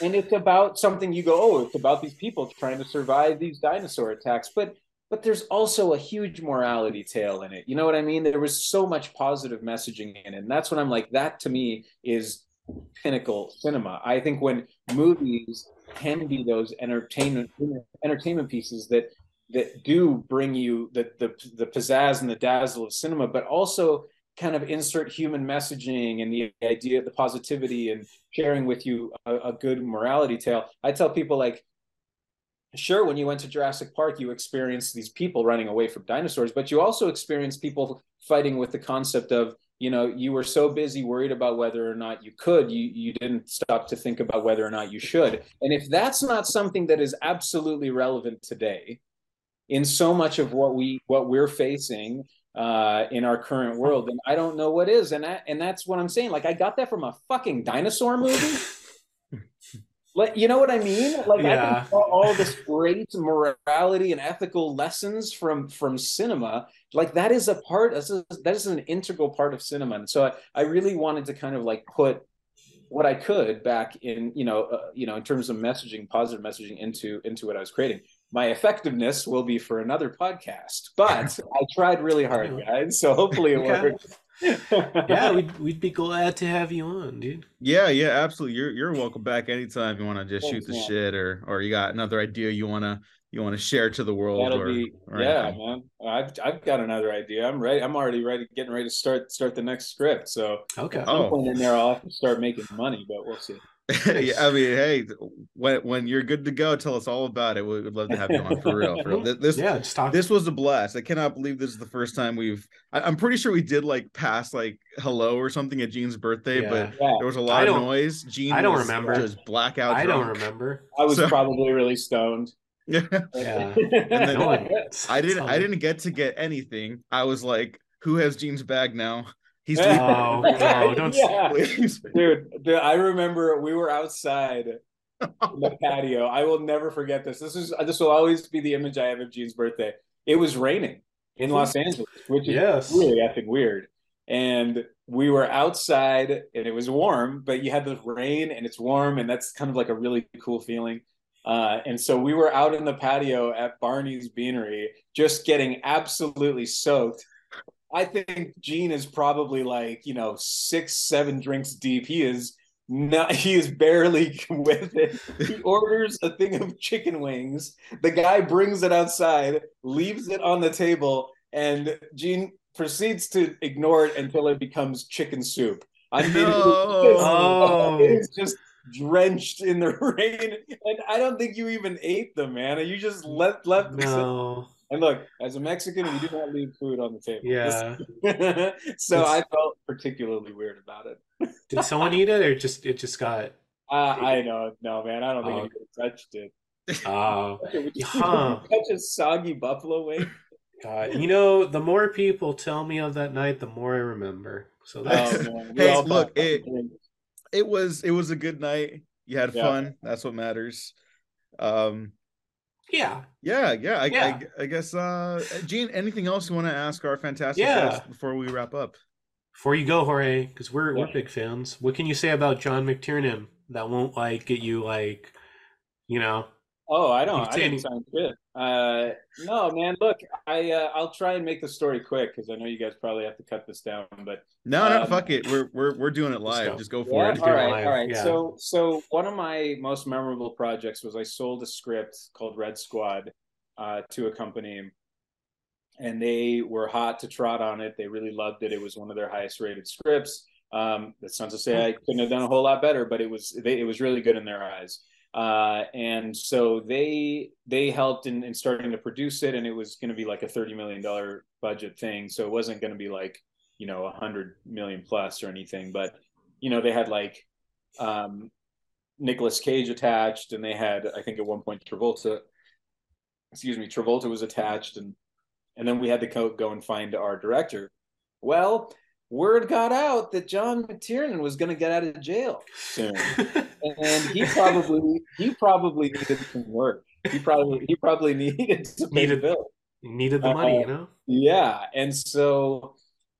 And it's about something you go oh it's about these people trying to survive these dinosaur attacks. But but there's also a huge morality tale in it. You know what i mean? There was so much positive messaging in it. And that's when i'm like that to me is pinnacle cinema. I think when movies can be those entertainment entertainment pieces that that do bring you the the the pizzazz and the dazzle of cinema, but also kind of insert human messaging and the idea of the positivity and sharing with you a, a good morality tale. I tell people like sure when you went to Jurassic Park you experienced these people running away from dinosaurs but you also experienced people fighting with the concept of you know you were so busy worried about whether or not you could you you didn't stop to think about whether or not you should. And if that's not something that is absolutely relevant today in so much of what we what we're facing uh, in our current world then i don't know what is. And that, and that's what i'm saying. Like i got that from a fucking dinosaur movie [LAUGHS] like you know what I mean? Like yeah. I can all this great morality and ethical lessons from from cinema. Like that is a part. That is an integral part of cinema. And so I, I really wanted to kind of like put what I could back in you know uh, you know in terms of messaging, positive messaging into into what I was creating. My effectiveness will be for another podcast, but [LAUGHS] I tried really hard, guys. So hopefully it okay. works. Yeah, [LAUGHS] we'd we'd be glad to have you on, dude. Yeah, yeah, absolutely. You're you're welcome back anytime you want to just Thanks, shoot the man. shit or or you got another idea you wanna you wanna share to the world That'll or, be or yeah, anything. man. I've I've got another idea. I'm ready. I'm already ready, getting ready to start start the next script. So Okay. at some Oh. point in there, I'll have to start making money, but we'll see. [LAUGHS] yeah, I mean, hey, when when you're good to go, tell us all about it. We would love to have you on for real. For real. This yeah, just talk. this was a blast. I cannot believe this is the first time we've. I, I'm pretty sure we did like pass like hello or something at Gene's birthday, Yeah. but Yeah, there was a lot of noise. Jean, I don't was remember. Just blackout. I don't remember. I was So- probably really stoned. [LAUGHS] Yeah, Yeah. then- No [LAUGHS] I didn't. I didn't get to get anything. I was like, "Who has Gene's bag now? He's [LAUGHS] Oh, [LAUGHS] leaving." no, don't- yeah. Dude, dude, I remember we were outside in the [LAUGHS] patio. I will never forget this. This is this will always be the image I have of Gene's birthday. It was raining in Los Angeles, which is Yes. really effing weird. And we were outside and it was warm, but you had the rain and it's warm, and that's kind of like a really cool feeling. Uh, and so we were out in the patio at Barney's Beanery, just getting absolutely soaked. I think Gene is probably like you know six, seven drinks deep. He is not. He is barely [LAUGHS] with it. He orders a thing of chicken wings. The guy brings it outside, leaves it on the table, and Gene proceeds to ignore it until it becomes chicken soup. I mean, Oh. [LAUGHS] it is just drenched in the [LAUGHS] rain, and I don't think you even ate them, man. You just left left. No. And look, as a Mexican, we do not leave food on the table. Yeah. [LAUGHS] so It's- I felt particularly weird about it. [LAUGHS] Did someone eat it or just it just got Uh, I know, no, man. I don't think Oh. anybody touched it. [LAUGHS] oh Would Huh. touch a soggy buffalo wing? god. You know, the more people tell me of that night, the more I remember. So that's Oh, man. Hey, look, it- it was it was a good night. You had Yeah. fun. That's what matters. Um, yeah. yeah, yeah. I, Yeah. I, I guess, uh, Gene, anything else you want to ask our fantastic Yeah. guest before we wrap up? Before you go, Jorge, because we're we're big fans. What can you say about John McTiernan that won't like get you like, you know? Oh, I don't. can I say didn't any- sound good. Uh, no, man. Look, I uh, I'll try and make the story quick because I know you guys probably have to cut this down. But No, no, Um, fuck it. We're we're we're doing it live. go. Just go for yeah, it. do all it right, live, all right. yeah. So so one of my most memorable projects was I sold a script called Red Squad uh, to a company, and they were hot to trot on it. They really loved it. It was one of their highest rated scripts. Um, that's not to say I couldn't have done a whole lot better, but it was they, it was really good in their eyes. Uh, and so they they helped in, in starting to produce it, and it was going to be like a thirty million dollar budget thing. So it wasn't going to be like you know a hundred million plus or anything, but you know they had like um, Nicolas Cage attached, and they had I think at one point Travolta, excuse me, Travolta was attached, and and then we had to go, go and find our director. Well, word got out that John McTiernan was going to get out of jail soon, and he probably he probably needed some work. He probably he probably needed to pay the Needed- bill. Needed the money, you know? Yeah, and so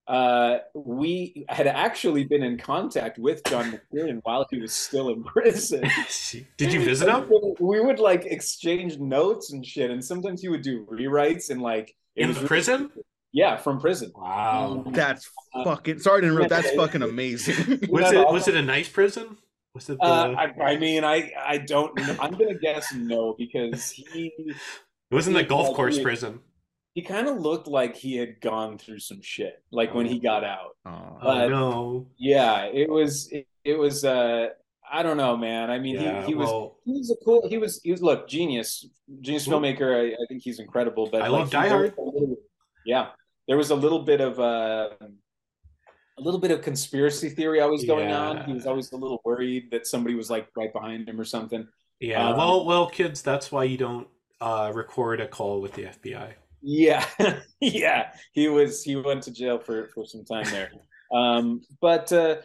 uh, we had actually been in contact with John McTiernan while he was still in prison. [LAUGHS] Did you visit him? We would like exchange notes and shit, and sometimes he would do rewrites and like In was the really- prison? Yeah, from prison. Wow. That's Uh, fucking. Sorry to interrupt. That's fucking amazing. [LAUGHS] Was it was it a nice prison? Was it the Uh, I, I mean, I I don't. know. I'm gonna guess no because he [LAUGHS] it wasn't the golf course he- prison. he kind of looked like he had gone through some shit, like when he got out. Oh But- no. Yeah, it was it, it was uh I don't know, man. I mean, Yeah, he, he was well, he was a cool he was he was look genius genius Cool. filmmaker. I, I think he's incredible. But I like, love he- Die Hard. yeah, there was a little bit of uh, a little bit of conspiracy theory always going on. He was always a little worried that somebody was like right behind him or something. yeah. um, well, well, kids, that's why you don't uh, record a call with the FBI. Yeah, [LAUGHS] yeah, he was. He went to jail for for some time there. Um, but uh,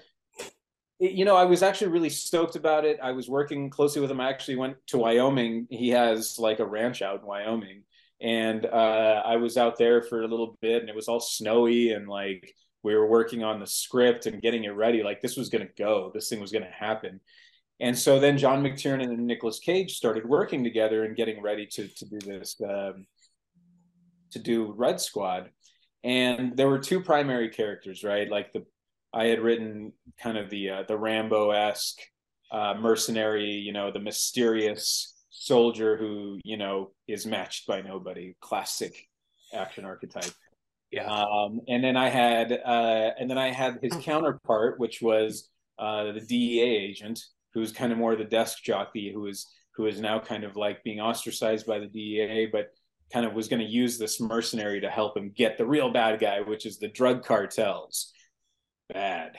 it- you know, I was actually really stoked about it. I was working closely with him. I actually went to Wyoming. He has like a ranch out in Wyoming, and uh, I was out there for a little bit, and it was all snowy, and like we were working on the script and getting it ready. Like this was going to go. This thing was going to happen. And so then John McTiernan and Nicolas Cage started working together and getting ready to to do this. Um, to do Red Squad. and there were two primary characters, right? Like the I had written kind of the uh, the Rambo esque uh, mercenary, you know, the mysterious soldier who you know is matched by nobody, classic action archetype. Yeah. Um, and then I had uh, and then I had his counterpart, which was uh, the DEA agent, who's kind of more the desk jockey, who is who is now kind of like being ostracized by the DEA, but kind of was going to use this mercenary to help him get the real bad guy, which is the drug cartels. Bad.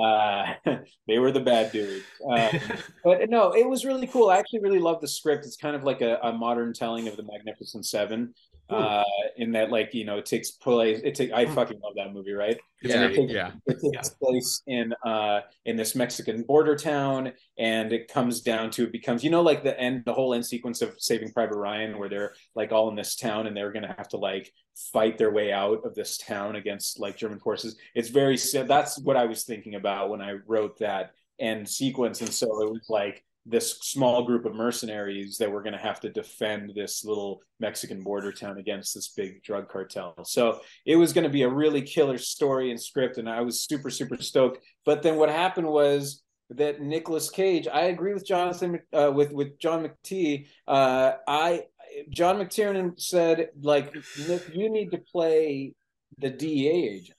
Uh, [LAUGHS] they were the bad dudes. Um, but no, it was really cool. I actually really love the script. It's kind of like a, a modern telling of the Magnificent Seven. Uh, in that, like you know, it takes place. It take. I fucking love that movie, right? Yeah, it takes, yeah. It takes place in uh in this Mexican border town, and it comes down to it becomes you know like the end, the whole end sequence of Saving Private Ryan, where they're like all in this town, and they're gonna have to like fight their way out of this town against like German forces. It's very that's what I was thinking about when I wrote that end sequence, and so it was like this small group of mercenaries that were going to have to defend this little Mexican border town against this big drug cartel. So it was going to be a really killer story and script, and I was super super stoked. But then what happened was that Nicolas Cage. I agree with Jonathan uh, with with John McTee. Uh, I John McTiernan said like Nick, you need to play the DEA agent.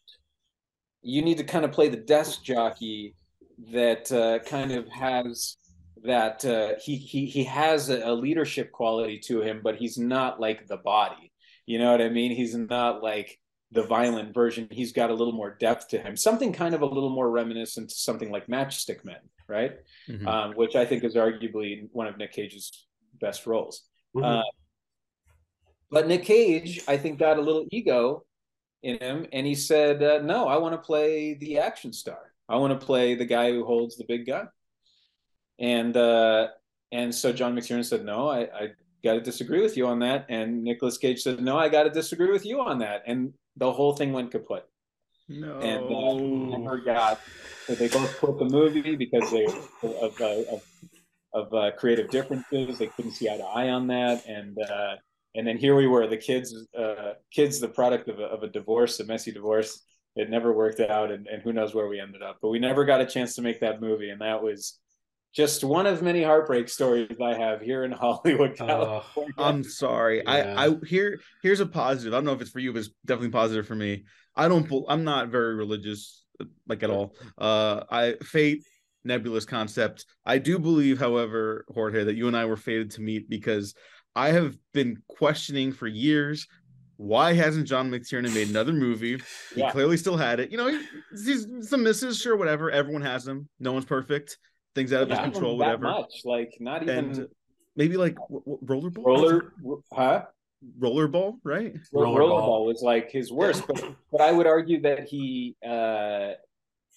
You need to kind of play the desk jockey that uh, kind of has that uh, he he he has a, a, leadership quality to him, but he's not like the body. You know what I mean? He's not like the violent version. He's got a little more depth to him. Something kind of a little more reminiscent to something like Matchstick Men, right? Mm-hmm. Um, which I think is arguably one of Nick Cage's best roles. Mm-hmm. Uh, but Nick Cage, I think, got a little ego in him, and he said, uh, "No, I want to play the action star. I want to play the guy who holds the big gun." And uh, and so John McTiernan said, "No, I, I got to disagree with you on that." And Nicolas Cage said, "No, I got to disagree with you on that." And the whole thing went kaput. No. And uh. So they both quit the movie because they of uh, of, of uh, creative differences. They couldn't see eye to eye on that, and uh, and then here we were, the kids, uh, kids, the product of a, of a divorce, a messy divorce. It never worked out, and, and who knows where we ended up. But we never got a chance to make that movie, and that was just one of many heartbreak stories I have here in [LAUGHS] Hollywood, California. Uh, I'm sorry. Yeah. I I here here's a positive. I don't know if it's for you, but it's definitely positive for me. I don't. I'm not very religious, like at all. Uh, I fate nebulous concept. I do believe, however, Jorge, that you and I were fated to meet because I have been questioning for years why hasn't John McTiernan made another movie? [LAUGHS] He yeah. clearly still had it. You know, he's some misses, sure, whatever. Everyone has them. No one's perfect things out of his control, whatever. Much like not even and maybe like w- w- rollerball. Roller, huh? Rollerball, right? Rollerball roller was like his worst, but but I would argue that he uh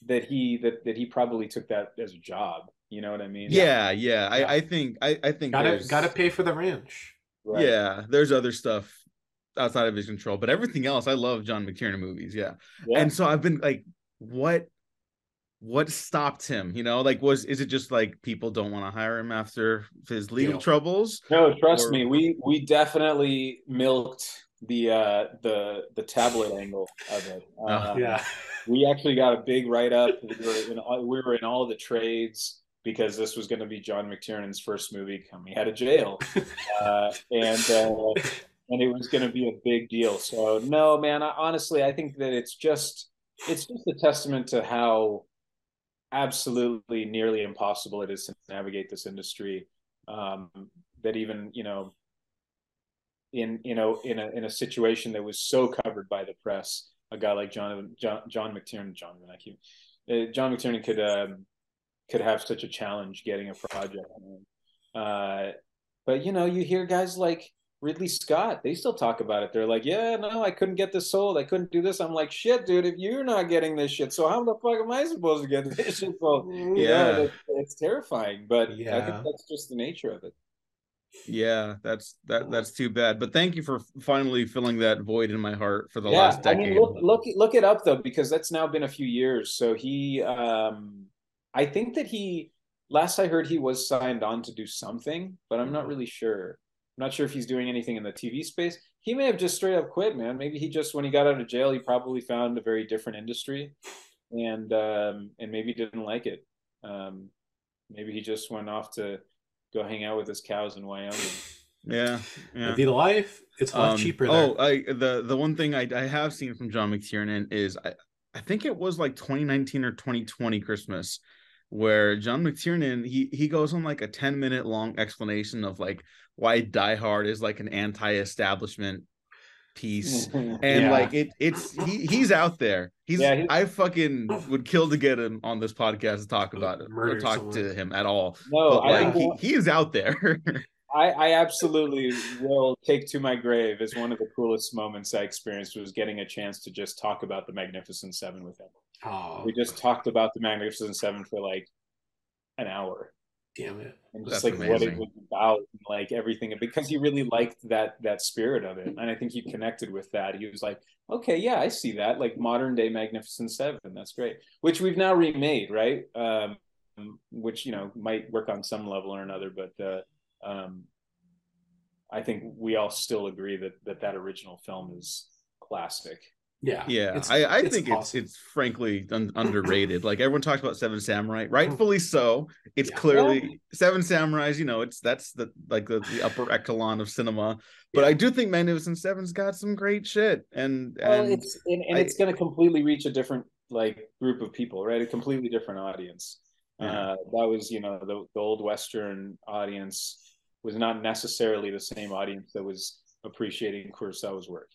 that he that that he probably took that as a job. You know what I mean? Yeah, yeah. yeah. I I think I I think gotta gotta pay for the ranch. Right. Yeah, there's other stuff outside of his control, but everything else, I love John McTiernan movies. Yeah. yeah. And so I've been like, what what stopped him you know like was is it just like people don't want to hire him after his legal Deal. troubles? No trust or... me we we definitely milked the uh the the tablet angle of it. [LAUGHS] Oh, uh, yeah. we actually got a big write-up. We were in all, we were in all the trades because this was going to be john mctiernan's first movie coming out of jail. [LAUGHS] Uh, and uh, and it was going to be a big deal. So no man I, honestly i think that it's just it's just a testament to how absolutely nearly impossible it is to navigate this industry. Um, that even you know, in you know, in a in a situation that was so covered by the press, a guy like John John, John McTiernan, John keep, uh, John McTiernan could um, could have such a challenge getting a project. Uh, but you know, you hear guys like Ridley Scott, they still talk about it. They're like, yeah, no, I couldn't get this sold. I couldn't do this. I'm like, shit, dude, if you're not getting this shit, so how the fuck am I supposed to get this shit sold? Yeah, it's, it's terrifying, but yeah. I think that's just the nature of it. Yeah, that's that that's too bad. But thank you for finally filling that void in my heart for the yeah, last decade. I mean, look, look look it up though, because that's now been a few years. So he um I think that he last I heard he was signed on to do something, but I'm not really sure. Not sure if he's doing anything in the TV space. He may have just straight up quit, man. Maybe he just when he got out of jail, he probably found a very different industry, and um, and maybe didn't like it. Um, maybe he just went off to go hang out with his cows in Wyoming. Yeah, yeah. That'd the life. It's a lot Um, cheaper there. Oh, I the the one thing I, I have seen from John McTiernan is I, I think it was like 2019 or 2020 Christmas where John McTiernan he he goes on like a 10 minute long explanation of like why Die Hard is like an anti-establishment piece [LAUGHS] and Yeah. like it it's he he's out there he's Yeah, he- i fucking would kill to get him on this podcast to talk about it or talk someone. to him at all no, but I like think he, he is out there [LAUGHS] I, I absolutely will take to my grave as one of the coolest moments I experienced was getting a chance to just talk about the Magnificent Seven with him. Oh, We just talked about the Magnificent Seven for like an hour damn it. and just That's like what it was about, and like everything, because he really liked that that spirit of it, and I think he connected with that. He was like, okay, yeah, I see that, like modern day Magnificent Seven. That's great, which we've now remade, right? Um, which you know might work on some level or another, but uh, um, I think we all still agree that that that original film is classic. Yeah. Yeah, I, I it's think awesome. it's it's frankly un- underrated. Like everyone talks about Seven Samurai, rightfully so. It's Yeah. clearly Seven Samurais. You know, it's that's the like the, the upper echelon of cinema. But Yeah. I do think Magnificent Seven's got some great shit, and Well, and it's and, and I- it's going to completely reach a different like group of people, right? A completely different audience. Yeah. Uh, that was, you know, the, the old Western audience was not necessarily the same audience that was appreciating Kurosawa's work.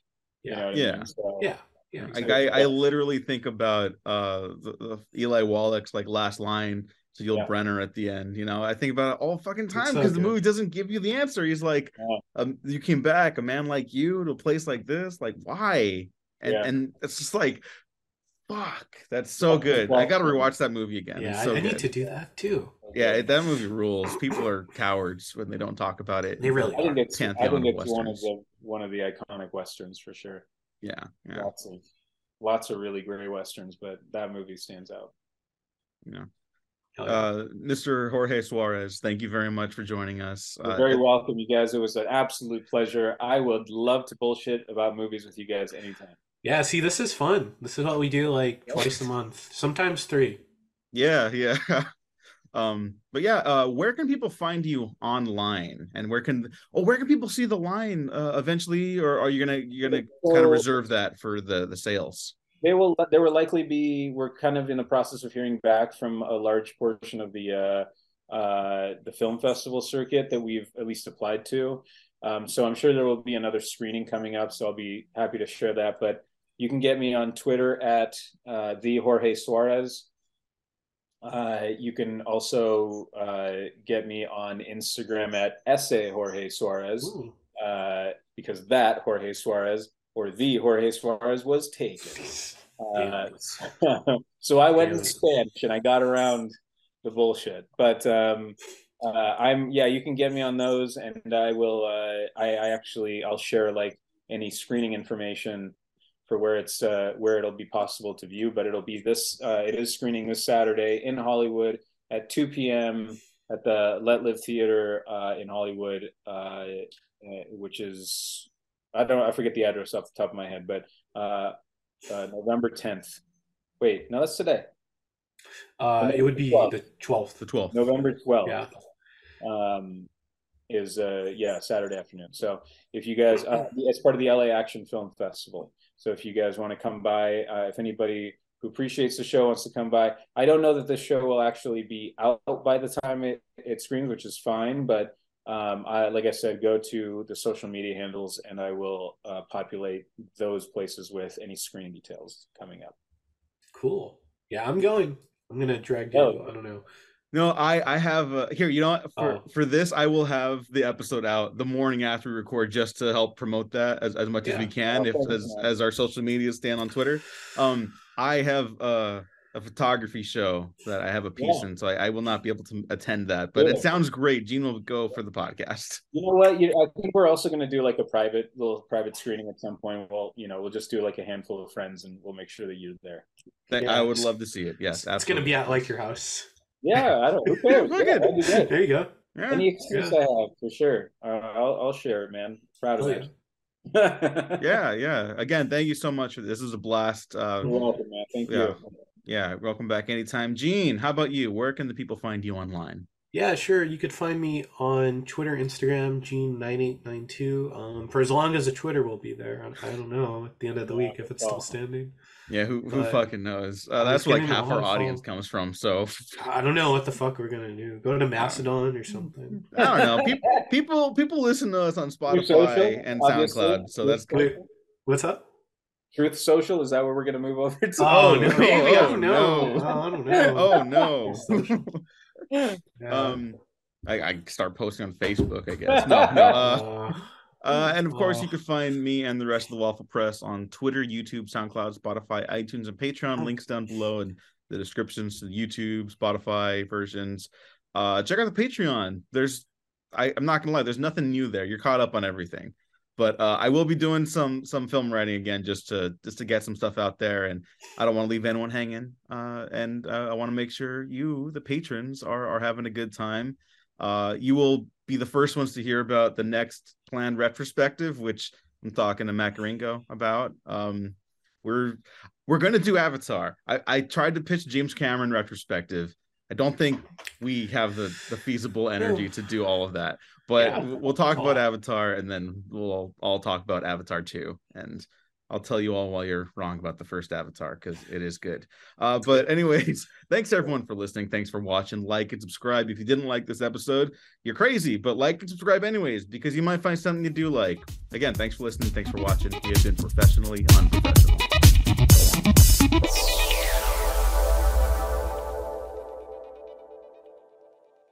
You Yeah. know what I Yeah. mean? So, Yeah. Yeah. like exactly. I, I literally think about uh the, the Eli Wallach's like last line to Yul Yeah. Brynner at the end. You know, I think about it all fucking time so because the movie doesn't give you the answer. He's like, Yeah. um, "You came back, a man like you, to a place like this. Like, why?" And Yeah. and it's just like, fuck, that's so Yeah, good. well- I got to rewatch that movie again. yeah, it's so I, I need good. to do that too. Yeah, that movie rules. People are cowards when they don't talk about it. They really I think it's I think of it's one of the one of the iconic westerns for sure. Yeah, yeah. Lots of lots of really great westerns, but that movie stands out. Yeah. Uh, Mr. Jorge Suarez, thank you very much for joining us. You're Uh, very welcome, you guys. It was an absolute pleasure. I would love to bullshit about movies with you guys anytime. yeah. See, this is fun. This is what we do like twice a month, sometimes three. Yeah, yeah. [LAUGHS] um, but yeah, uh, where can people find you online, and where can oh, where can people see the line uh, eventually, or are you gonna you're gonna kind of reserve that for the the sales? They will. There will likely be. We're kind of in the process of hearing back from a large portion of the uh, uh, the film festival circuit that we've at least applied to. Um, so I'm sure there will be another screening coming up. So I'll be happy to share that. But you can get me on Twitter at uh, the Jorge Suarez. Uh, you can also uh, get me on Instagram at essay Jorge Suarez uh, because that Jorge Suarez or the Jorge Suarez was taken. [LAUGHS] Uh, [LAUGHS] so I went in. Spanish and I got around the bullshit. But um, uh, I'm yeah, you can get me on those, and I will. Uh, I, I actually I'll share like any screening information for where it's uh, where it'll be possible to view. But it'll be this. Uh, it is screening this Saturday in Hollywood at 2 p.m. at the Let Live Theater uh, in Hollywood, uh, uh, which is I don't I forget the address off the top of my head, but uh, uh, November 10th. Wait, no, that's today. Uh, it would be Twelve. the twelfth. The twelfth. November 12th. Yeah. Um, is uh yeah Saturday afternoon. So if you guys uh, it's part of the LA Action Film Festival. So if you guys want to come by, uh, if anybody who appreciates the show wants to come by, I don't know that the show will actually be out by the time it it screens, which is fine. But um, I like I said, go to the social media handles and I will uh, populate those places with any screen details coming up. Cool. Yeah, I'm going. I'm gonna drag you. Oh. I don't know. No, I I have uh, here. You know what? For Oh. for this, I will have the episode out the morning after we record, just to help promote that as, as much as we Yeah. can. If Okay. as [LAUGHS] as our social media stand on Twitter, um, I have uh, a photography show that I have a piece Yeah. in, so I, I will not be able to attend that. But it sounds great. Gene will go for the podcast. You know what? You, I think we're also going to do like a private little private screening at some point. Well, you know, we'll just do like a handful of friends, and we'll make sure that you're there. Th- Yeah, I would love to see it. Yes, It's gonna be at like your house. Yeah, I don't. Who [LAUGHS] cares? Look Yeah, at- that'd be great. There you go. Yeah. Any excuse Yeah. I have for sure. Uh, I'll I'll share it, man. Proud of Oh, it. [LAUGHS] yeah, yeah. Again, thank you so much this. This is a blast. Uh, You're welcome, man. Thank Yeah. you. yeah, welcome back anytime. Gene, how about you? Where can the people find you online? Yeah, sure. You could find me on Twitter, Instagram, Gene9892. Um, for as long as the Twitter will be there. I, I don't know at the end of the week if it's still standing. Yeah, who who But fucking knows? Uh, that's where like half our audience comes from. So I don't know what the fuck we're gonna do. Go to Mastodon or something. [LAUGHS] I don't know. People people people listen to us on Spotify Social, and obviously. SoundCloud, so that's Truth good. Wait, what's up? Truth Social is that what we're gonna move over to? Oh, no. no, maybe. I Oh, don't no. Oh, I don't know. [LAUGHS] Oh no. Yeah. [LAUGHS] um, I, I start posting on Facebook. I guess no, no. Uh, Uh, Uh, and of course, you Oh. can find me and the rest of the Waffle Press on Twitter, YouTube, SoundCloud, Spotify, iTunes, and Patreon. Links down below in the descriptions to the YouTube, Spotify versions. Uh, check out the Patreon. There's, I, I'm not gonna lie, there's nothing new there. You're caught up on everything. But uh, I will be doing some some film writing again, just to just to get some stuff out there, and I don't want to leave anyone hanging. Uh, and uh, I want to make sure you, the patrons, are are having a good time. Uh, you will be the first ones to hear about the next planned retrospective, which I'm talking to Macaringo about. Um, we're we're gonna do Avatar. I, I tried to pitch James Cameron retrospective. I don't think we have the the feasible energy to do all of that, but Yeah. we'll talk about. Avatar and then we'll all, all talk about Avatar 2 and I'll tell you all while you're wrong about the first Avatar because it is good. Uh, but [LAUGHS] anyways, thanks everyone for listening. Thanks for watching. Like and subscribe. If you didn't like this episode, you're crazy, but like and subscribe anyways because you might find something you do like. Again, thanks for listening. Thanks for watching. We have been professionally unprofessional.